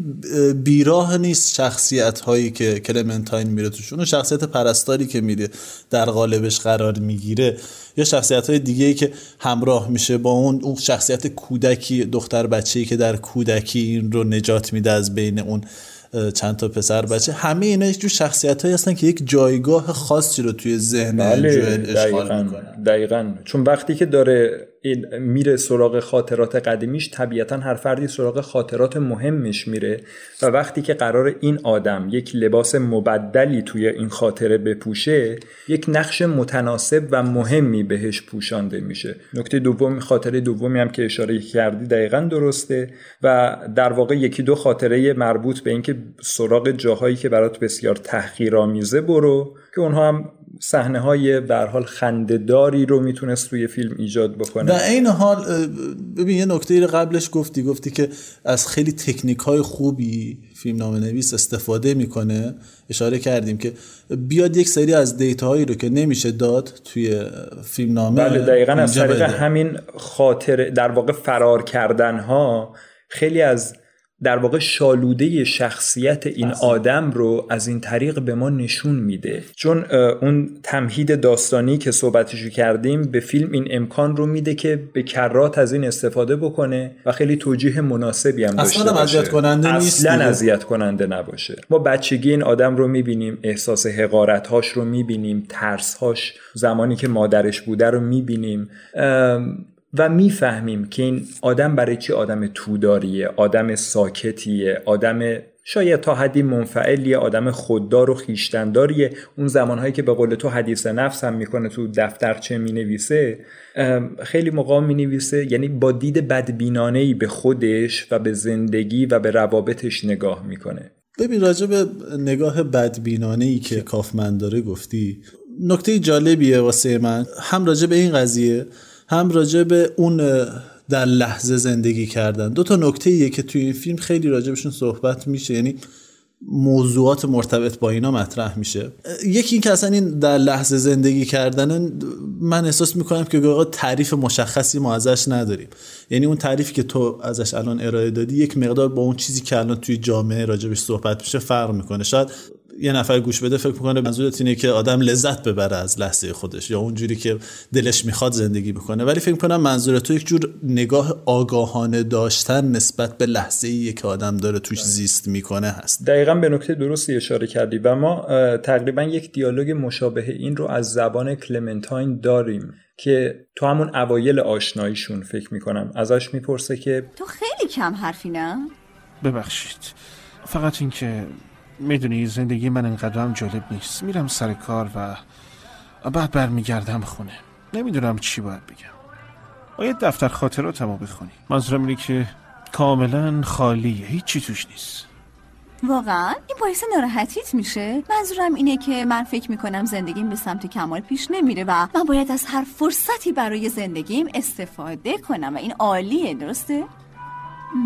بیراه نیست شخصیت هایی که کلمنتاین میره توشون. اون شخصیت پرستاری که میره در قالبش قرار می‌گیره یا شخصیت های دیگه ای که همراه میشه با اون اون شخصیت کودکی دختر بچه‌ای که در کودکی این رو نجات میده از بین اون. چند تا پسر بچه همه اینا یک جور شخصیت هایی هستن که یک جایگاه خاصی رو توی ذهن بله اشغال می‌کنن. دقیقا. چون وقتی که داره میره سراغ خاطرات قدیمیش طبیعتا هر فردی سراغ خاطرات مهمش میره و وقتی که قرار این آدم یک لباس مبدلی توی این خاطره بپوشه یک نقش متناسب و مهمی بهش پوشانده میشه. نکته دوم خاطره دومی هم که اشاره کردی دقیقا درسته و در واقع یکی دو خاطره مربوط به اینکه سراغ جاهایی که برات بسیار تحقیرآمیزه برو که اونها هم صحنه های به حال خندهداری رو می‌تونست روی فیلم ایجاد بکنه. در این حال ببین یه نکته رو قبلش گفتی گفتی که از خیلی تکنیک های خوبی فیلم نام نویس استفاده می‌کنه. اشاره کردیم که بیاد یک سری از دیتاهایی رو که نمیشه داد توی فیلم نامه بله دقیقا از طریق همین خاطر در واقع فرار کردن ها خیلی از در واقع شالوده شخصیت این آدم رو از این طریق به ما نشون میده. چون اون تمهید داستانی که صحبتشو کردیم به فیلم این امکان رو میده که به کرات از این استفاده بکنه و خیلی توجیه مناسبی هم داشته اصلا باشه کننده اصلا اذیت کننده نباشه. ما بچگی این آدم رو می‌بینیم احساس حقارتهاش رو می‌بینیم ترسهاش زمانی که مادرش بوده رو می‌بینیم. و می‌فهمیم که این آدم برای چی آدم توداریه آدم ساکتیه آدم شاید تا حدی منفعلی آدم خوددار و خیشتنداریه. اون زمانهایی که به قول تو حدیث نفس هم می‌کنه تو دفترچه می‌نویسه خیلی موقع می‌نویسه یعنی با دید بدبینانه به خودش و به زندگی و به روابطش نگاه می‌کنه. ببین راجع به نگاه بدبینانه ای که کافمن داره گفتی نکته جالبیه واسه من. هم راجع به این قضیه هم راجع به اون در لحظه زندگی کردن. دو تا نکته ایه که توی این فیلم خیلی راجبشون صحبت میشه. یعنی موضوعات مرتبط با اینا مطرح میشه. یکی این که اصلا این در لحظه زندگی کردن من احساس می‌کنم که آقا تعریف مشخصی ما ازش نداریم. یعنی اون تعریفی که تو ازش الان ارائه دادی یک مقدار با اون چیزی که الان توی جامعه راجبش صحبت میشه فرق می‌کنه. شاید یه نفر گوش بده فکر می‌کنه منظورت اینه که آدم لذت ببره از لحظه خودش یا اونجوری که دلش می‌خواد زندگی بکنه. ولی فکر کنم منظور تو یک جور نگاه آگاهانه داشتن نسبت به لحظه ای که آدم داره توش زیست می‌کنه هست. دقیقا به نکته درستی اشاره کردی و ما تقریبا یک دیالوگ مشابه این رو از زبان کلمنتاین داریم که تو همون اوایل آشناییشون فکر می‌کنم ازش می‌پرسه که تو خیلی کم حرفی نه؟ ببخشید. فقط اینکه می‌دونی زندگی من انقدر هم جالب نیست. میرم سر کار و بعد برمیگردم خونه. نمی‌دونم چی باید بگم. باید دفتر خاطراتمو بخونی. منظورم اینه که کاملا خالیه. هیچی توش نیست. واقعا؟ این باعث ناراحتیت میشه؟ منظورم اینه که من فکر می‌کنم زندگیم به سمت کمال پیش نمیره و من باید از هر فرصتی برای زندگیم استفاده کنم و این عالیه درسته؟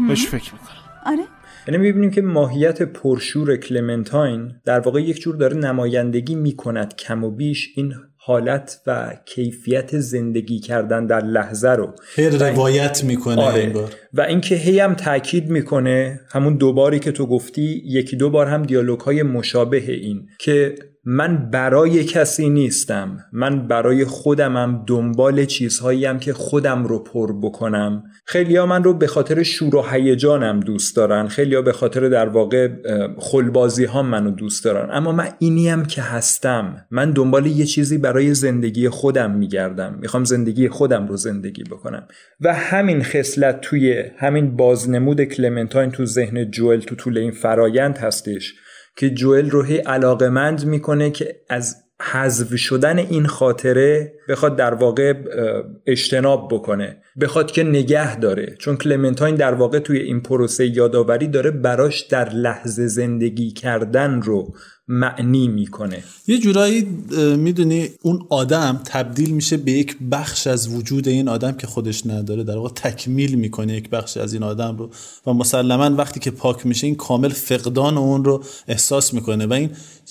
بهش فکر می‌کنم. آره. یعنی می‌بینیم که ماهیت پرشور کلمنتاین در واقع یک جور داره نمایندگی می‌کند کم و بیش این حالت و کیفیت زندگی کردن در لحظه رو روایت می‌کنه آره. و اینکه هی هم تاکید می‌کنه همون دوباری که تو گفتی یکی دو بار هم دیالوگ های مشابه این که من برای کسی نیستم من برای خودمم دنبال چیزهایی هم که خودم رو پر بکنم. خیلی ها من رو به خاطر شور و هیجانم دوست دارن. خیلی ها به خاطر در واقع خلبازی ها منو دوست دارن. اما من اینیم که هستم. من دنبال یه چیزی برای زندگی خودم میگردم. می‌خوام زندگی خودم رو زندگی بکنم. و همین خصلت توی همین بازنمود کلمنتاین تو ذهن جوئل تو طول این فرایند هستش که جوئل رو هی علاقمند می‌کنه که از حذف شدن این خاطره بخواد در واقع اجتناب بکنه. بخواد که نگه داره. چون کلمنتاین در واقع توی این پروسه یادآوری داره براش در لحظه زندگی کردن رو معنی می‌کنه. یه جورایی می‌دونی اون آدم تبدیل میشه به یک بخش از وجود این آدم که خودش نداره. در واقع تکمیل می‌کنه یک بخش از این آدم رو. و مسلما وقتی که پاک میشه این کامل فقدان اون رو احساس می‌کنه. و این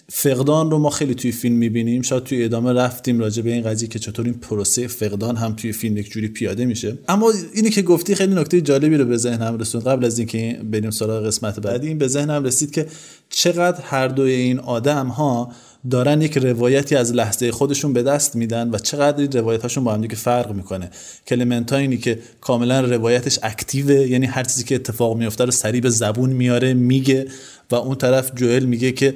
فقدان رو ما خیلی توی فیلم می‌بینیم. شاید توی ادامه رفتیم راجع به این قضیه که چطور این پروسه فقدان هم توی فیلم یک جوری پیاده میشه. اما اینی که گفتی خیلی نکته جالبی رو به ذهنم رسوند. قبل از اینکه بریم سراغ قسمت بعدی این به ذهنم رسید که چقدر هر دوی این آدم ها دارن یک روایتی از لحظه خودشون به دست میدن و چقدر این روایت هاشون با هم دیگه فرق می‌کنه. کلمنتاینی که کاملا روایتش اکتیوه یعنی هر چیزی که اتفاق میفته رو سریع به زبون میاره میگه و اون طرف جوئل میگه که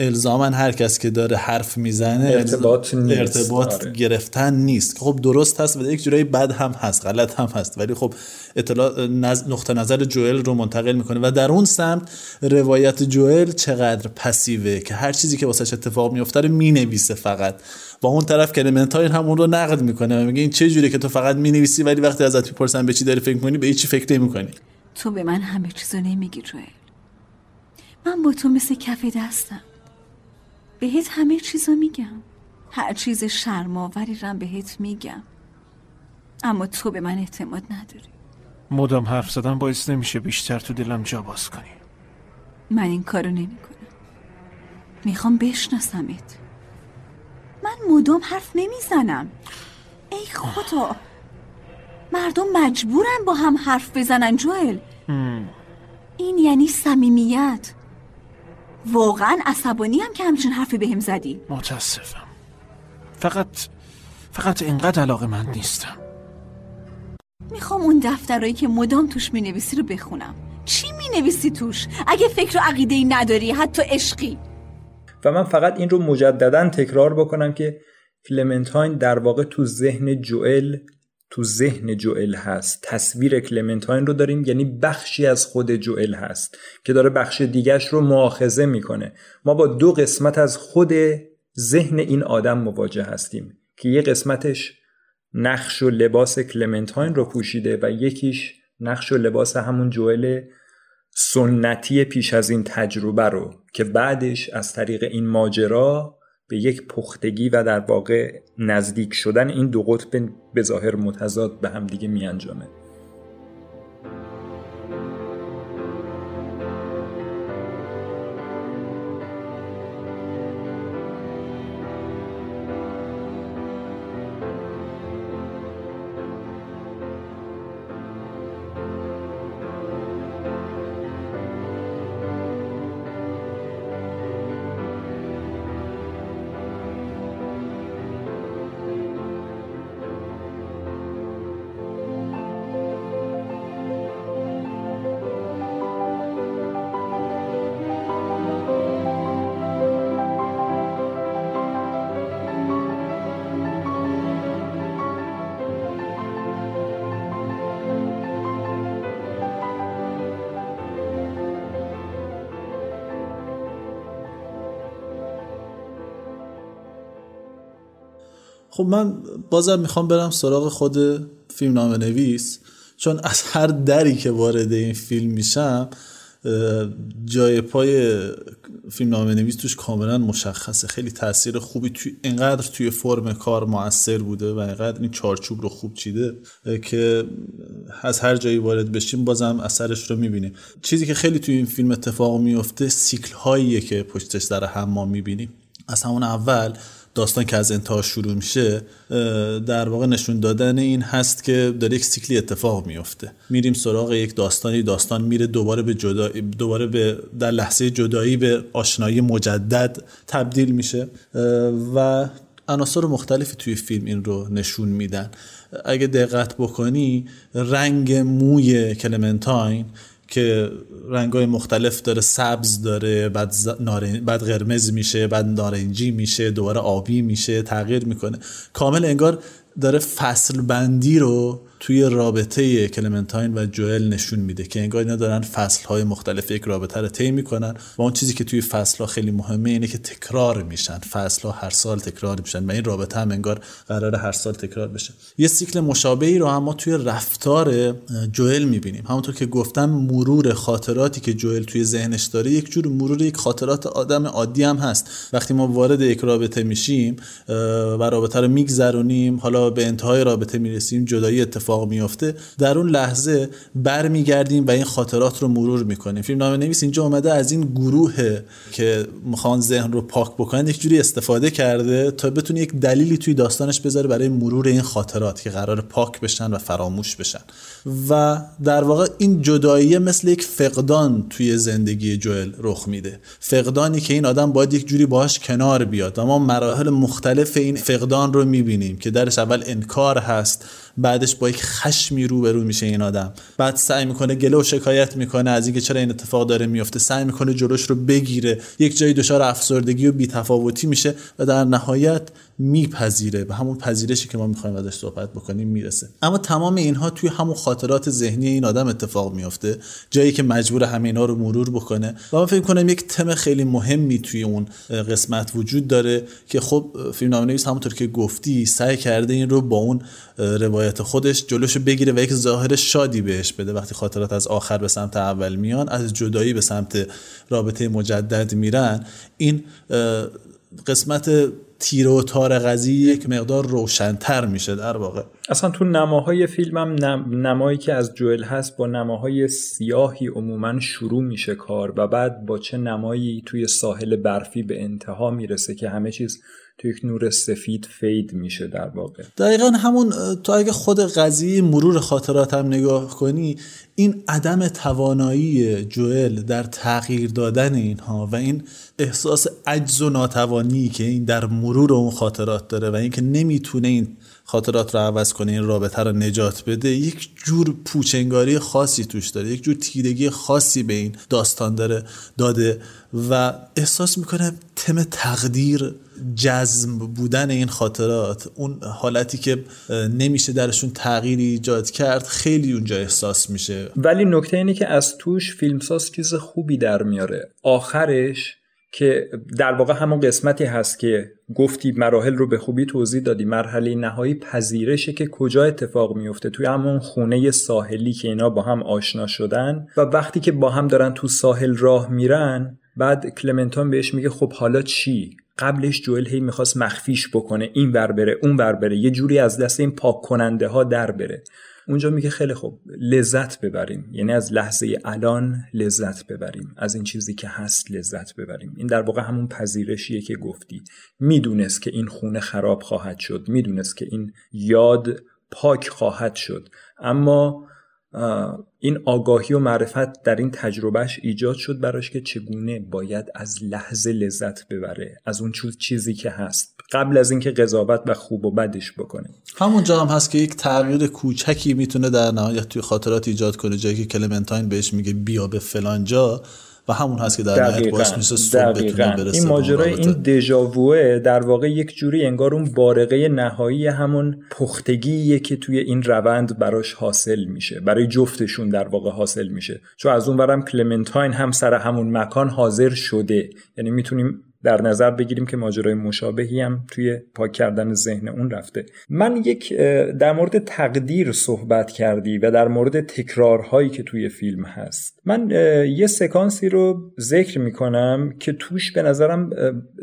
الزاما هر کس که داره حرف می‌زنه ارتباط نیست. ارتباط آره. گرفتن نیست. خب درست هست و یک جورایی بد هم هست غلط هم هست ولی خب اطلاع نز... نقطه نظر جوئل رو منتقل می‌کنه. و در اون سمت روایت جوئل چقدر پسیوه که هر چیزی که واسش اتفاق میفته رو می‌نویسه فقط. و اون طرف کلمنتاین هم اون رو نقد می‌کنه و میگه این چه جوری که تو فقط می‌نویسی ولی وقتی ازت می‌پرسن به چی داری فکر می‌کنی به چی فکر نمی‌کنی. تو به من همه چیزو نمیگی جوئل. من با تو مثل کف دستم. بهت همه چیزو میگم. هر چیز شرماوری رم بهت میگم. اما تو به من اعتماد نداری. مدام حرف زدن باعث نمیشه بیشتر تو دلم جا باز کنی. من این کارو نمی کنم می‌خوام بشناسمت. من مدام حرف نمی‌زنم. ای خدا. مردم مجبورن با هم حرف بزنن جوئل. این یعنی صمیمیت. واقعا عصبانی هم که همچین حرفی بهم زدی. متاسفم. فقط فقط اینقدر علاقه من نیستم. می‌خوام اون دفترهایی که مدام توش می‌نویسی رو بخونم. چی می‌نویسی توش؟ اگه فکر و عقیده ای نداری حتی عشقی. و من فقط این رو مجددا تکرار بکنم که کلمنتاین در واقع تو ذهن جوئل تو ذهن جوئل هست. تصویر کلمنتاین رو داریم یعنی بخشی از خود جوئل هست که داره بخش دیگرش رو معاخذه می‌کنه. ما با دو قسمت از خود ذهن این آدم مواجه هستیم که یه قسمتش نقش و لباس کلمنتاین رو پوشیده و یکیش نقش و لباس همون جوئل سنتی پیش از این تجربه رو که بعدش از طریق این ماجرا به یک پختگی و در واقع نزدیک شدن این دو قطب به ظاهر متضاد به هم دیگه می خب من بازم می‌خوام برم سراغ خود فیلم نام نویس چون از هر دری که وارد این فیلم میشم جای پای فیلم نام نویس توش کاملا مشخصه. خیلی تاثیر خوبی توی اینقدر توی فرم کار موثر بوده و اینقدر این چارچوب رو خوب چیده که از هر جایی وارد بشیم بازم اثرش رو می‌بینیم. چیزی که خیلی توی این فیلم اتفاق میفته سیکل هاییه که پشتش در هم ما می‌بینیم. از همون اول داستان که از انتها شروع میشه در واقع نشون دادن این هست که داره یک سیکلی اتفاق میفته. میریم سراغ یک داستانی داستان میره دوباره به جدا دوباره به در لحظه جدایی به آشنایی مجدد تبدیل میشه و عناصر مختلفی توی فیلم این رو نشون میدن. اگه دقت بکنی رنگ موی کلمنتاین که رنگای مختلف داره سبز داره بعد, بعد قرمز میشه بعد نارنجی میشه دوباره آبی میشه تغییر می‌کنه. کامل انگار داره فصل بندی رو توی رابطه کلمنتاین و جوئل نشون میده که انگار اینا دارن فصل های مختلف یک رابطه رو طی می‌کنن و اون چیزی که توی فصل ها خیلی مهمه اینه که تکرار میشن. فصل ها هر سال تکرار میشن و این رابطه هم انگار قرار هر سال تکرار بشه. یه سیکل مشابهی رو هم ما توی رفتار جوئل می‌بینیم. همونطور که گفتم مرور خاطراتی که جوئل توی ذهنش داره یک جور مرور یک خاطرات آدم عادی هم هست. وقتی ما وارد یک رابطه میشیم و رابطه رو میگذرونیم حالا به انتهای رابطه می‌رسیم جدایی اتفاق اتفاق میفته در اون لحظه برمیگردیم و این خاطرات رو مرور می‌کنیم. فیلم نام نویس اینجا اومده از این گروه که می‌خوان ذهن رو پاک بکنن یک جوری استفاده کرده تا بتونه یک دلیلی توی داستانش بذاره برای مرور این خاطرات که قرار پاک بشن و فراموش بشن. و در واقع این جدایی مثل یک فقدان توی زندگی جوئل رخ میده. فقدانی که این آدم باید یک جوری باهاش کنار بیاد. و ما مراحل مختلف این فقدان رو می‌بینیم که درش اول انکار هست بعدش با یک خشمی روبرو میشه این آدم. بعد سعی می‌کنه گله و شکایت می‌کنه از اینکه چرا این اتفاق داره میفته سعی می‌کنه جلوش رو بگیره. یک جایی دچار افسردگی و بیتفاوتی میشه و در نهایت میپذیره به همون پذیرشی که ما می‌خوایم ازش صحبت بکنیم می‌رسه. اما تمام اینها توی همون خاطرات ذهنی این آدم اتفاق میافته جایی که مجبور همه اینا رو مرور بکنه و من فکر کنم یک تم خیلی مهمی توی اون قسمت وجود داره که خب فیلم نام نویس همونطور که گفتی سعی کرده این رو با اون روایت خودش جلوش بگیره و یک ظاهر شادی بهش بده. وقتی خاطرات از آخر به سمت اول میان از جدایی به سمت رابطه مجدد میرن این قسمت تیره و تار قضیه یک مقدار روشنتر میشه در واقع. اصلا تو نماهای فیلمم نم، نمایی که از جوئل هست با نماهای سیاهی عموما شروع میشه کار و بعد با چه نمایی توی ساحل برفی به انتها می‌رسه که همه چیز تو یک نور سفید فید میشه در واقع. دقیقا همون تو اگه خود قضیه مرور خاطرات هم نگاه کنی این عدم توانایی جوئل در تغییر دادن اینها و این احساس عجز و ناتوانی که این در مرور اون خاطرات داره و اینکه نمی‌تونه این خاطرات رو عوض کنه این رابطه رو نجات بده یک جور پوچنگاری خاصی توش داره یک جور تیرگی خاصی به این داستان داره داده و احساس می‌کنه تم تقدیر جزم بودن این خاطرات اون حالتی که نمیشه درشون تغییری ایجاد کرد خیلی اونجا احساس میشه. ولی نکته اینه که از توش فیلمساز چیز خوبی در میاره. آخرش که در واقع همون قسمتی هست که گفتی مراحل رو به خوبی توضیح دادی مرحله نهایی پذیرشه که کجا اتفاق میفته. توی همون خونه ساحلی که اینا با هم آشنا شدن و وقتی که با هم دارن تو ساحل راه میرن بعد کلمنتون بهش میگه خب حالا چی؟ قبلش جوئل هی می‌خواست مخفیش بکنه این ور بره اون ور بره. یه جوری از دست این پاک کننده ها در بره. اونجا میگه خیلی خوب لذت ببریم. یعنی از لحظه الان لذت ببریم. از این چیزی که هست لذت ببریم. این در واقع همون پذیرشیه که گفتی. می‌دونست که این خونه خراب خواهد شد. می‌دونست که این یاد پاک خواهد شد. اما این آگاهی و معرفت در این تجربهش ایجاد شد براش که چگونه باید از لحظه لذت ببره از اون چیزی که هست قبل از اینکه قضاوت و خوب و بدش بکنه. همونجا هم هست که یک تغییر کوچکی می‌تونه در نهایت توی خاطرات ایجاد کنه. جایی که کلمنتاین بهش میگه بیا به فلان جا. و همون هست که در نهایت باعث میشه صبح بتونه برسه این ماجرای این دژاووه در واقع یک جوری انگار اون بارقه نهایی همون پختگیه که توی این روند براش حاصل میشه برای جفتشون در واقع حاصل میشه. چون از اون ورم کلمنتاین هم سر همون مکان حاضر شده. یعنی می‌تونیم در نظر بگیریم که ماجرای مشابهی هم توی پاک کردن ذهن اون رفته. من یک در مورد تقدیر صحبت کردی و در مورد تکرارهایی که توی فیلم هست. من یه سکانسی رو ذکر می‌کنم که توش به نظرم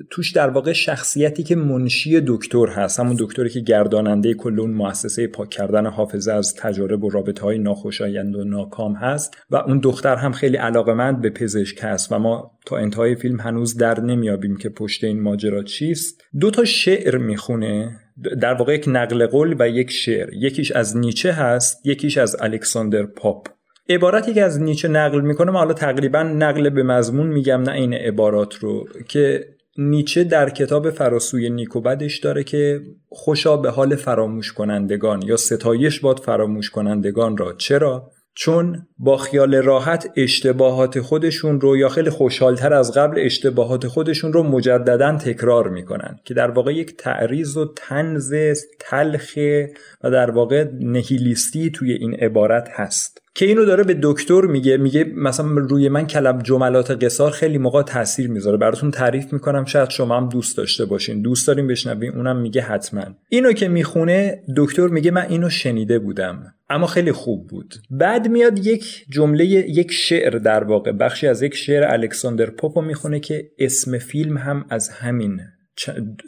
توش در واقع شخصیتی که منشی دکتر هست همون دکتری که گرداننده کل اون مؤسسه پاک کردن حافظه از تجارب و رابطه های ناخوشایند و ناکام هست و اون دختر هم خیلی علاقمند به پزشک هست و ما تا انتهای فیلم هنوز در نمیابیم که پشت این ماجرا چیست. دو تا شعر می‌خونه در واقع یک نقل قول و یک شعر. یکیش از نیچه هست یکیش از الکساندر پاپ. عبارتی که از نیچه نقل می‌کنه حالا تقریبا نقل به مضمون میگم نه این عبارات رو که نیچه در کتاب فراسوی نیکوبدش داره که خوشا به حال فراموش کنندگان یا ستایش باد فراموش کنندگان را. چرا؟ چون با خیال راحت اشتباهات خودشون رو یا خیلی خوشحالتر از قبل اشتباهات خودشون رو مجددا تکرار می‌کنن که در واقع یک تعریض و تنز تلخ و در واقع نهیلیستی توی این عبارت هست. که اینو داره به دکتر میگه میگه مثلا روی من کلم جملات قصار خیلی موقع تاثیر می‌ذاره. براتون تعریف می‌کنم شاید شما هم دوست داشته باشین. دوست داریم بشنوین اونم میگه حتما. اینو که می‌خونه دکتر میگه من اینو شنیده بودم اما خیلی خوب بود. بعد میاد یک جمله یک شعر در واقع. بخشی از یک شعر الکساندر پوپو می‌خونه که اسم فیلم هم از همین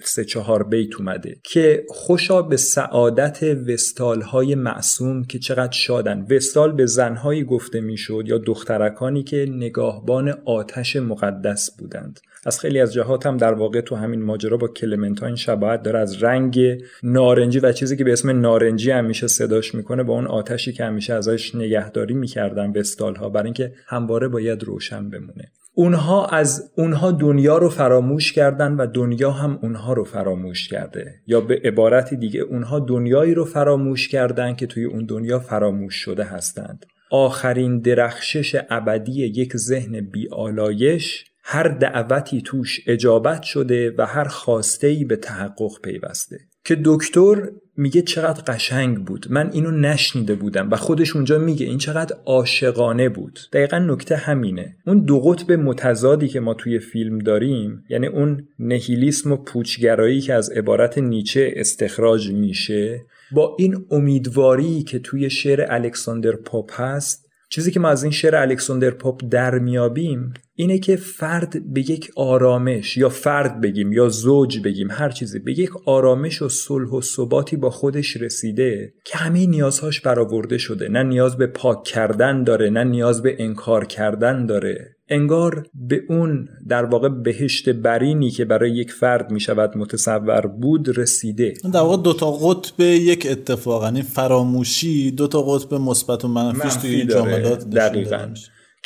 سه چهار بیت اومده که خوشا به سعادت وستال های معصوم که چقدر شادن. وستال به زنهایی گفته می‌شد یا دخترکانی که نگاهبان آتش مقدس بودند. از خیلی از جهات هم در واقع تو همین ماجرا با کلمنتاین شباهت داره. از رنگ نارنجی و چیزی که به اسم نارنجی همیشه صداش می‌کنه با اون آتشی که همیشه ازش نگهداری می‌کردن وستال ها برای اینکه همواره باید روشن بمونه. اونها از اونها دنیا رو فراموش کردن و دنیا هم اونها رو فراموش کرده. یا به عبارت دیگه اونها دنیایی رو فراموش کردن که توی اون دنیا فراموش شده هستند. آخرین درخشش ابدی یک ذهن بیالایش هر دعوتی توش اجابت شده و هر خواسته به تحقق پیوسته. که دکتر میگه چقدر قشنگ بود. من اینو نشنیده بودم و خودش اونجا میگه این چقدر عاشقانه بود. دقیقا نکته همینه. اون دو قطب متضادی که ما توی فیلم داریم یعنی اون نهیلیسم و پوچگرایی که از عبارت نیچه استخراج میشه با این امیدواری که توی شعر الکساندر پاپ هست چیزی که ما از این شعر الکساندر پاپ در میابیم اینه که فرد به یک آرامش یا فرد بگیم یا زوج بگیم هر چیزی به یک آرامش و صلح و ثباتی با خودش رسیده که همه نیازهاش برآورده شده. نه نیاز به پاک کردن داره نه نیاز به انکار کردن داره. انگار به اون در واقع بهشت برینی که برای یک فرد می شود متصور بود رسیده. در واقع دو تا قطب یک اتفاق یعنی فراموشی دو تا قطب مثبت و منفیش توی این جملات دقیقاً.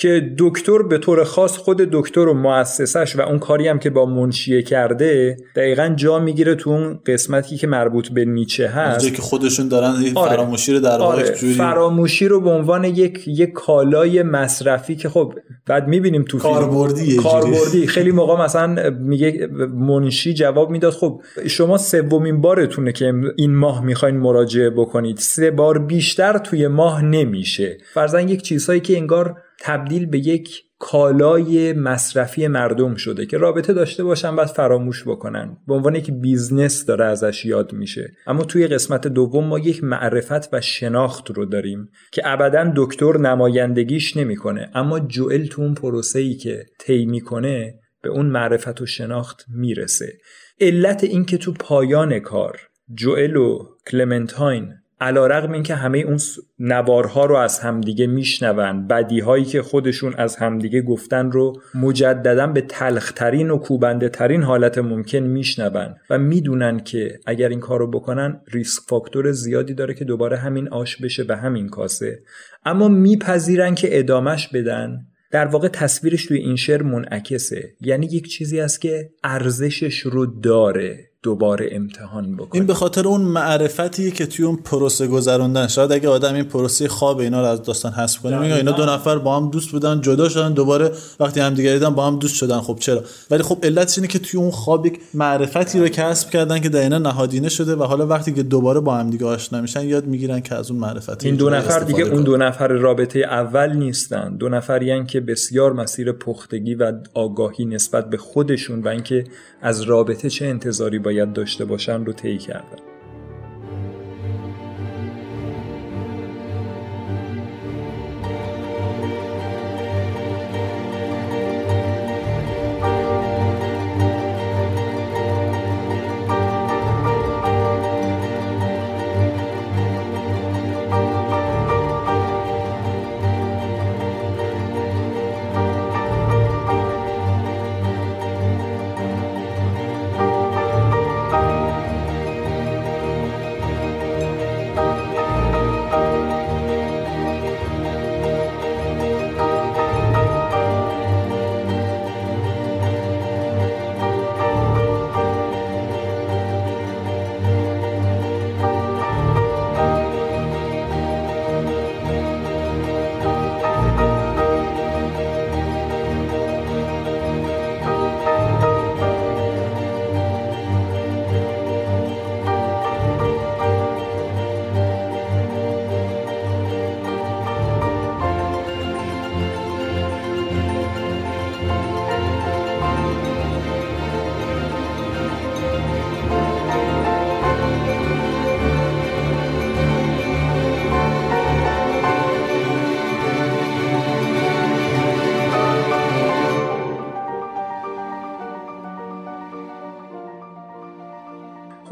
که دکتر به طور خاص خود دکتر و مؤسسش و اون کاری هم که با منشیه کرده دقیقا جا می‌گیره تو اون قسمتی که مربوط به نیچه هست. که خودشون دارن آره. فراموشی رو در آره. فراموشی رو به عنوان یک یک کالای مصرفی که خب بعد می‌بینیم تو کاربردی کاربردی. خیلی موقع مثلا میگه منشی جواب می‌داد خب شما سومین بارتونه که این ماه می‌خواین مراجعه بکنید. سه بار بیشتر توی ماه نمیشه. فرضاً یک چیزهایی که انگار تبدیل به یک کالای مصرفی مردم شده که رابطه داشته باشن بعد فراموش بکنن. به عنوان یک business داره ازش یاد میشه. اما توی قسمت دوم ما یک معرفت و شناخت رو داریم که ابدا دکتر نمایندگیش نمی‌کنه. اما جوئل تو اون پروسه ای که طی می‌کنه به اون معرفت و شناخت می‌رسه. علت این که تو پایان کار جوئل و کلمنتاین علا رقم این که همه اون نوارها رو از همدیگه میشنون بدی هایی که خودشون از همدیگه گفتن رو مجددا به تلخترین و کوبنده ترین حالت ممکن میشنون و می‌دونن که اگر این کار رو بکنن ریسک فاکتور زیادی داره که دوباره همین آش بشه به همین کاسه. اما میپذیرن که ادامش بدن. در واقع تصویرش توی این شعر منعکسه. یعنی یک چیزی است که ارزشش رو داره. دوباره امتحان بکنه این به خاطر اون معرفتیه که توی اون پروسه گذروندن. شاید اگه آدم این پروسه خواب اینا رو از داستان حذف کنه میگه اینا دو نفر با هم دوست بودن جدا شدن دوباره وقتی هم دیگه دیدن با هم دوست شدن. خب چرا؟ ولی خب علتش اینه که توی اون خواب یک معرفتی رو کسب کردن که در نهادینه شده و حالا وقتی که دوباره با هم دیگه آشنا میشن یاد می‌گیرن که از اون معرفت این دو نفر دیگه اون دو نفر رابطه اول نیستن. دو نفریان که بسیار مسیر پختگی و آگاهی نسبت به خودشون و اینکه از رابطه چه انتظاری باید داشته باشن رو طی کردن.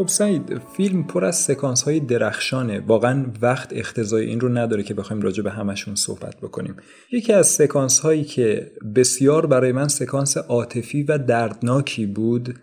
سعید فیلم پر از سکانس های درخشانه. واقعا وقت اقتضای این رو نداره که بخوایم راجع به همشون صحبت بکنیم. یکی از سکانس هایی که بسیار برای من سکانس عاطفی و دردناکی بود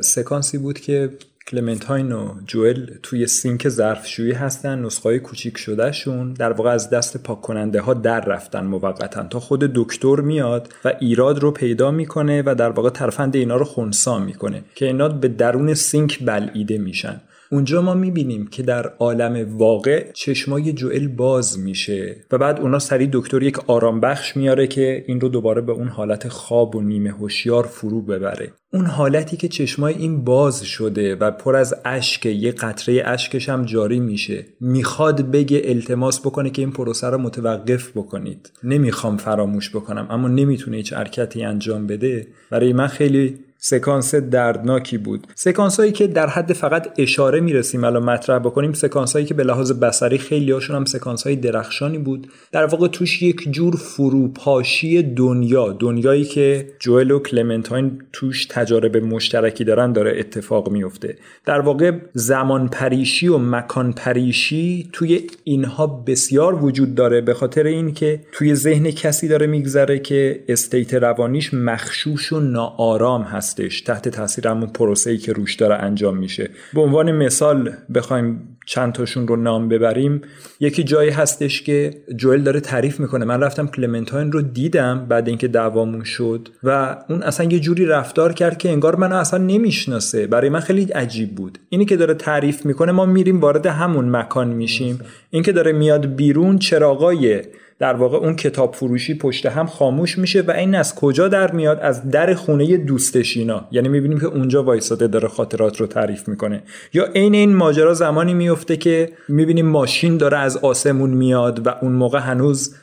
سکانسی بود که کلمنتاین و جوئل توی سینک ظرفشویی هستن نسخه کوچیک شدهشون در واقع از دست پاک کننده ها در رفتن موقتا تا خود دکتر میاد و ایراد رو پیدا می‌کنه و در واقع ترفند اینا رو خونسا می‌کنه که اینا به درون سینک بلعیده میشن. اونجا ما می‌بینیم که در عالم واقع چشمای جوئل باز میشه و بعد اونا سری دکتر یک آرام بخش میاره که این رو دوباره به اون حالت خواب و نیمه هوشیار فرو ببره. اون حالتی که چشمای این باز شده و پر از اشک یه قطره اشکش هم جاری میشه. می‌خواد بگه التماس بکنه که این پروسه رو متوقف بکنید. نمی‌خوام فراموش بکنم اما نمی‌تونه هیچ حرکتی انجام بده. برای من خیلی سکانس دردناکی بود. سکانس هایی که در حد فقط اشاره می‌رسیم الان مطرح بکنیم سکانس هایی که به لحاظ بسری خیلی هاشون هم سکانس های درخشانی بود. در واقع توش یک جور فروپاشی دنیا دنیایی که جوئل و کلمنتاین توش تجارب مشترکی دارن داره اتفاق میفته در واقع زمان پریشی و مکان پریشی توی اینها بسیار وجود داره به خاطر اینکه توی ذهن کسی داره میگذره که استیت روانیش مخشوش و ناآرام هست. هستش تحت تاثیر همون پروسه‌ای که روش داره انجام میشه. به عنوان مثال بخوایم چند تاشون رو نام ببریم. یکی جایی هستش که جوئل داره تعریف می‌کنه. من رفتم کلمنتاین رو دیدم بعد اینکه دعوامون شد و اون اصلا یه جوری رفتار کرد که انگار منو اصلا نمی‌شناسه. برای من خیلی عجیب بود. اینی که داره تعریف می‌کنه ما میریم وارد همون مکان میشیم. این که داره میاد بیرون چراغای در واقع اون کتاب فروشی پشت هم خاموش میشه و این از کجا در میاد؟ از در خونه دوستشینا یعنی می‌بینیم که اونجا وایساده داره خاطرات رو تعریف می‌کنه. یا عین این ماجرا زمانی میفته که می‌بینیم ماشین داره از آسمون میاد و اون موقع هنوز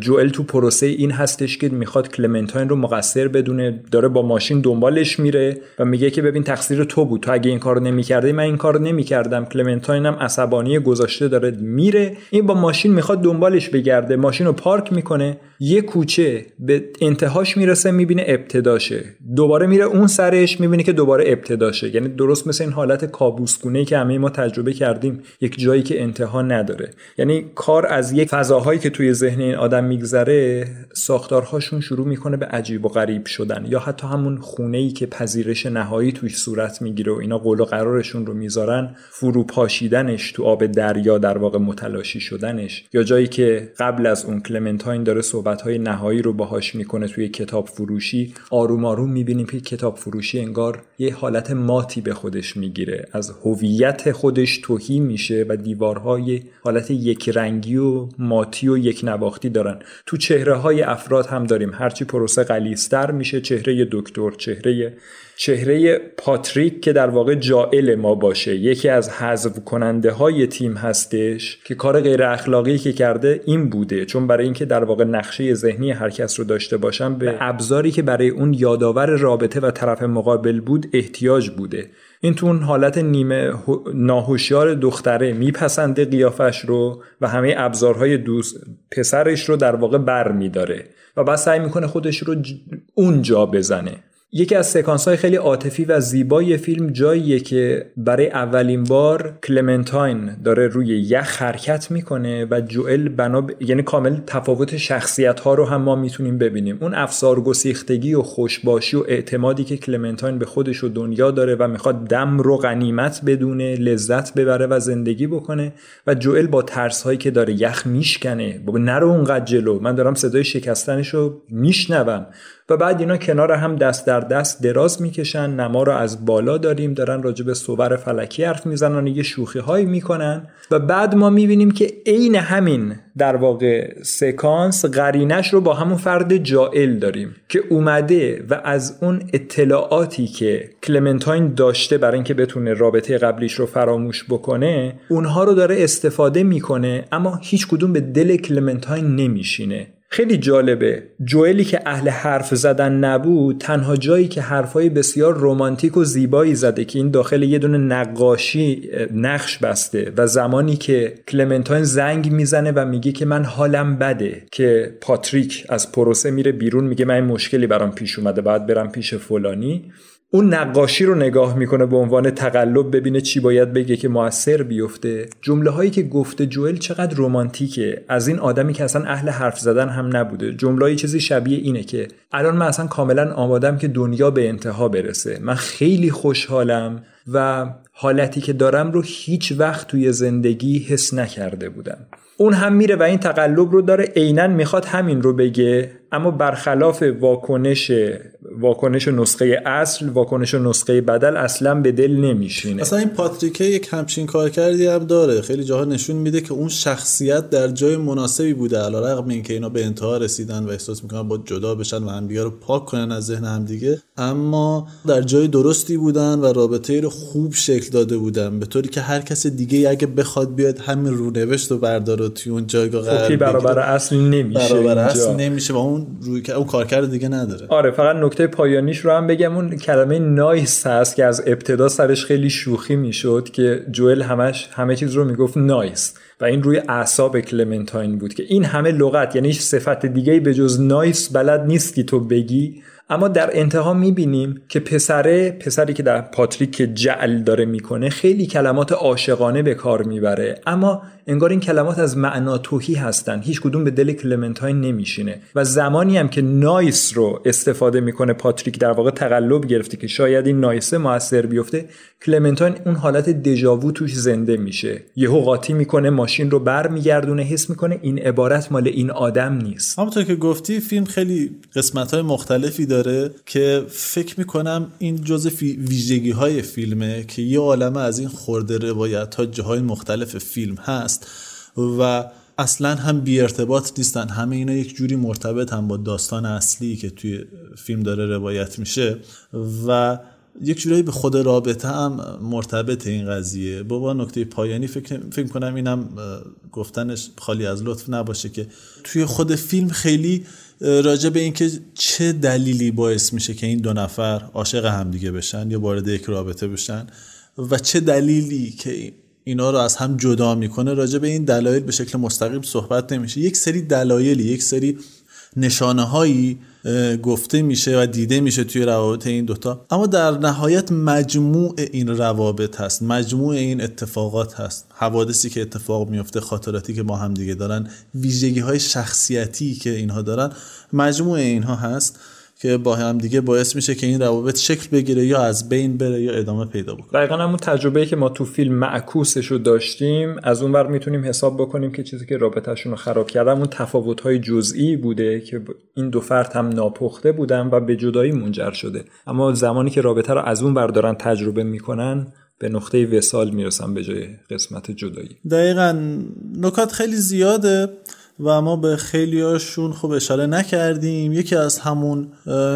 جوئل تو پروسه این هستش که می‌خواد کلمنتاین رو مقصر بدونه داره با ماشین دنبالش میره و میگه که ببین تقصیر تو بود تو اگه این کارو نمی‌کردی من این کارو نمی‌کردم. کلمنتاین هم عصبانی گذاشته داره میره. این با ماشین می‌خواد دنبالش بگرده. ماشین رو پارک می‌کنه. یه کوچه به انتهاش می‌رسه می‌بینه ابتداشه. دوباره میره اون سرش می‌بینه که دوباره ابتداشه. یعنی درست مثل این حالت کابوسگونه که همه ما تجربه کردیم یک جایی که انتها نداره. یعنی کار از یک فضاهایی که توی ذهن این آدم میگذره ساختارهاشون شروع می‌کنه به عجیب و غریب شدن. یا حتی همون خونه ای که پذیرش نهایی توش صورت می‌گیره و اینا قول و قرارشون رو می‌ذارن فروپاشیدنش تو آب دریا در واقع متلاشی شدنش. یا جایی که قبل از اون کلمنتاین داره های نهایی رو باهاش می‌کنه توی کتاب فروشی آروم آروم می‌بینیم که کتاب فروشی انگار یه حالت ماتی به خودش می‌گیره. از هویت خودش توهی میشه و دیوارهای حالت یک رنگی و ماتی و یک نواختی دارن. تو چهره های افراد هم داریم. هرچی پروسه قلیستر میشه چهره دکتر چهره چهره پاتریک که در واقع جائل ما باشه. یکی از حذف کننده های تیم هستش که کار غیر اخلاقی که کرده این بوده. چون برای اینکه در واقع نقشه ذهنی هر کس رو داشته باشم به ابزاری که برای اون یادآور رابطه و طرف مقابل بود احتیاج بوده. این تو اون حالت نیمه ناهوشیار دختره میپسنده قیافش رو و همه ابزارهای دوست پسرش رو در واقع بر میداره و بعد سعی می‌کنه خودش رو اونجا بزنه. یکی از سکانس های خیلی عاطفی و زیبای فیلم جاییه که برای اولین بار کلمنتاین داره روی یخ حرکت می‌کنه و جوئل بنا. یعنی کامل تفاوت شخصیت ها رو هم ما می‌تونیم ببینیم. اون افسار گسیختگی و خوشباشی و اعتمادی که کلمنتاین به خودش و دنیا داره و می‌خواد دم رو غنیمت بدونه لذت ببره و زندگی بکنه و جوئل با ترس هایی که داره یخ میشکنه. نرو اونقدر جلو. من دارم صدای شکستنش رو میشنوم. و بعد اینا کنار هم دست در دست دراز می‌کشن نما رو از بالا داریم دارن راجع به صور فلکی حرف می‌زنن یه شوخی هایی می‌کنن و بعد ما می‌بینیم که عین همین در واقع سکانس قرینش رو با همون فرد جائل داریم که اومده و از اون اطلاعاتی که کلمنتاین داشته برای اینکه بتونه رابطه قبلیش رو فراموش بکنه اونها رو داره استفاده می‌کنه اما هیچ کدوم به دل کلمنتاین نمیشینه. خیلی جالبه. جوئلی که اهل حرف زدن نبود تنها جایی که حرفای بسیار رومانتیک و زیبایی زده که این داخل یه دونه نقاشی نقش بسته و زمانی که کلمنتاین زنگ می‌زنه و میگه که من حالم بده که پاتریک از پروسه میره بیرون میگه من این مشکلی برام پیش اومده باید برم پیش فلانی. اون نقاشی رو نگاه می‌کنه به عنوان تقلب ببینه چی باید بگه که موثر بیفته. جمله هایی که گفته جوئل چقدر رمانتیکه. از این آدمی که اصلا اهل حرف زدن هم نبوده. جمله چیزی شبیه اینه که الان من اصلا کاملا آمادم که دنیا به انتها برسه. من خیلی خوشحالم و حالتی که دارم رو هیچ وقت توی زندگی حس نکرده بودم. اون هم میره و این تقلب رو داره. عینا می‌خواد همین رو بگه. اما برخلاف واکنش واکنش نسخه اصل واکنش نسخه بدل اصلا به دل نمیشینه. اصلا این پاتریکه یک همچین کار کردی هم داره. خیلی جاها نشون میده که اون شخصیت در جای مناسبی بوده. علیرغم اینکه اینا به انتها رسیدن و احساس می‌کنن با جدا بشن و همدیگه رو پاک کنن از ذهن همدیگه اما در جای درستی بودن و رابطه رو خوب شکل داده بودن. به طوری که هر کس دیگه اگه بخواد بیاد همین رونوشت رو برداره توی اون جایگاه قرار برابر اصل نمیشه برابر اصل نمیشه و اون روی که اون کارکرد دیگه نداره. آره فقط نکته پایانیش رو هم بگم. اون کلمه nice هست که از ابتدا سرش خیلی شوخی می‌شد که جوئل همش همه چیز رو می‌گفت nice. و این روی اعصاب کلمنتاین بود که این همه لغت یعنی صفت دیگه به جز nice بلد نیستی تو بگی. اما در انتها می‌بینیم که پسره پسری که در پاتریک جعل داره می‌کنه خیلی کلمات عاشقانه به کار می‌بره. اما انگار این کلمات از معنا تهی هستن. هیچ کدوم به دل کلمنتاین نمیشینه. و زمانی هم که nice رو استفاده می‌کنه پاتریک در واقع تقلب گرفته که شاید این nice ه موثر بیفته کلمنتاین اون حالت دژاوو توش زنده میشه. یهو قاطی می‌کنه ماشین رو برمیگردونه حس می‌کنه این عبارت مال این آدم نیست. همونطور که گفتی فیلم خیلی قسمت های مختلفی داره. که فکر می‌کنم این جز ویژگی های فیلمه که یه عالمه از این خورده روایت ها جاهای مختلف فیلم هست و اصلا هم بی ارتباط نیستن. همه اینا یک جوری مرتبط هم با داستان اصلی که توی فیلم داره روایت میشه و یک جورایی به خود رابطه هم مرتبط این قضیه. با نکته پایانی فکر فکر کنم اینم گفتنش خالی از لطف نباشه که توی خود فیلم خیلی راجع به اینکه چه دلیلی باعث میشه که این دو نفر عاشق همدیگه بشن یا وارد یک رابطه بشن و چه دلیلی که اینا رو از هم جدا می‌کنه راجع به این دلایل به شکل مستقیم صحبت نمیشه. یک سری دلایلی یک سری نشانه هایی گفته میشه و دیده میشه توی روابط این دوتا. اما در نهایت مجموع این روابط هست. مجموع این اتفاقات هست. حوادثی که اتفاق میفته خاطراتی که با هم دیگه دارن ویژگی های شخصیتی که اینها دارن مجموع اینها هست. که با هم دیگه باعث میشه که این روابط شکل بگیره یا از بین بره یا ادامه پیدا بکنه. دقیقا همون تجربه که ما تو فیلم معکوسش رو داشتیم از اون ور می‌تونیم حساب بکنیم که چیزی که رابطهشون رو خراب کرده اون تفاوت های جزئی بوده که این دو فرد هم ناپخته بودن و به جدایی منجر شده. اما زمانی که رابطه رو از اون ور دارن تجربه می‌کنن به نقطه وسال می‌رسن به جای قسمت جدایی. دقیقا نکات خیلی زیاده. و ما به خیلیاشون خوب اشاره نکردیم. یکی از همون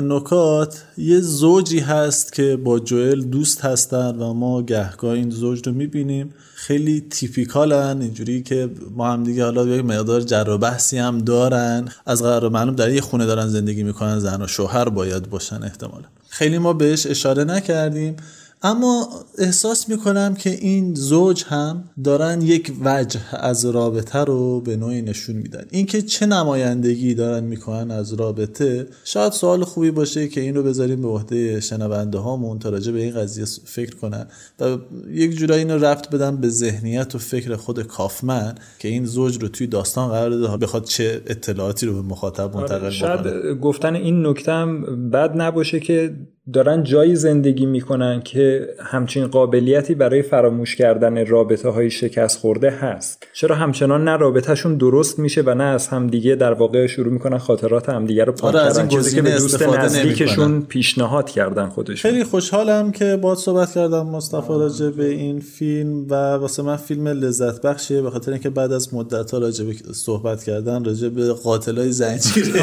نکات یه زوجی هست که با جوئل دوست هستن و ما گهگاه این زوج رو می‌بینیم. خیلی تیپیکالن اینجوری که ما هم دیگه حالا یک مقدار جر و بحثی هم دارن. از قرار معلوم در یه خونه دارن زندگی می‌کنن زن و شوهر باید باشن احتمالا. خیلی ما بهش اشاره نکردیم. اما احساس می‌کنم که این زوج هم دارن یک وجه از رابطه رو به نوعی نشون میدن. اینکه چه نمایندگی دارن می‌کنن از رابطه شاید سوال خوبی باشه که این رو بذاریم به عهده شنونده هامون تا راجع به این قضیه فکر کنن و یک جورایی اینو رفت بدن به ذهنیت و فکر خود کافمن که این زوج رو توی داستان قرار داده. بخواد چه اطلاعاتی رو به مخاطب منتقل آره شاید گفتن این نکته هم بد نباشه که دارن جایی زندگی می‌کنن که همچین قابلیتی برای فراموش کردن رابطه های شکست خورده هست. چرا همچنان نه رابطهشون درست میشه و نه از همدیگه در واقع شروع می‌کنن خاطرات همدیگه رو پاک آره کردن چیزی که به دوست نزدیکشون پیشنهاد کردن خودش خیلی خوشحالم که با صحبت کردم مصطفی راجع به این فیلم و واسه من فیلم لذت بخشیه به خاطر اینکه بعد از مدت ها راجع به صحبت کردن راجع به قاتلای زنجیره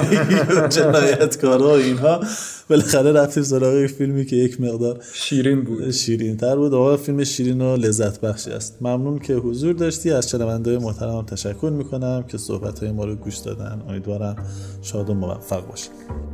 جنایتکارا و اینها بالاخره رفتیم سراغ فیلمی که یک مقدار شیرین بود. شیرین تر بود. آقا فیلم شیرین و لذت بخشی است. ممنون که حضور داشتی. از شنونده محترم تشکر می‌کنم که صحبت های ما رو گوش دادن. امیدوارم شاد و موفق باشید.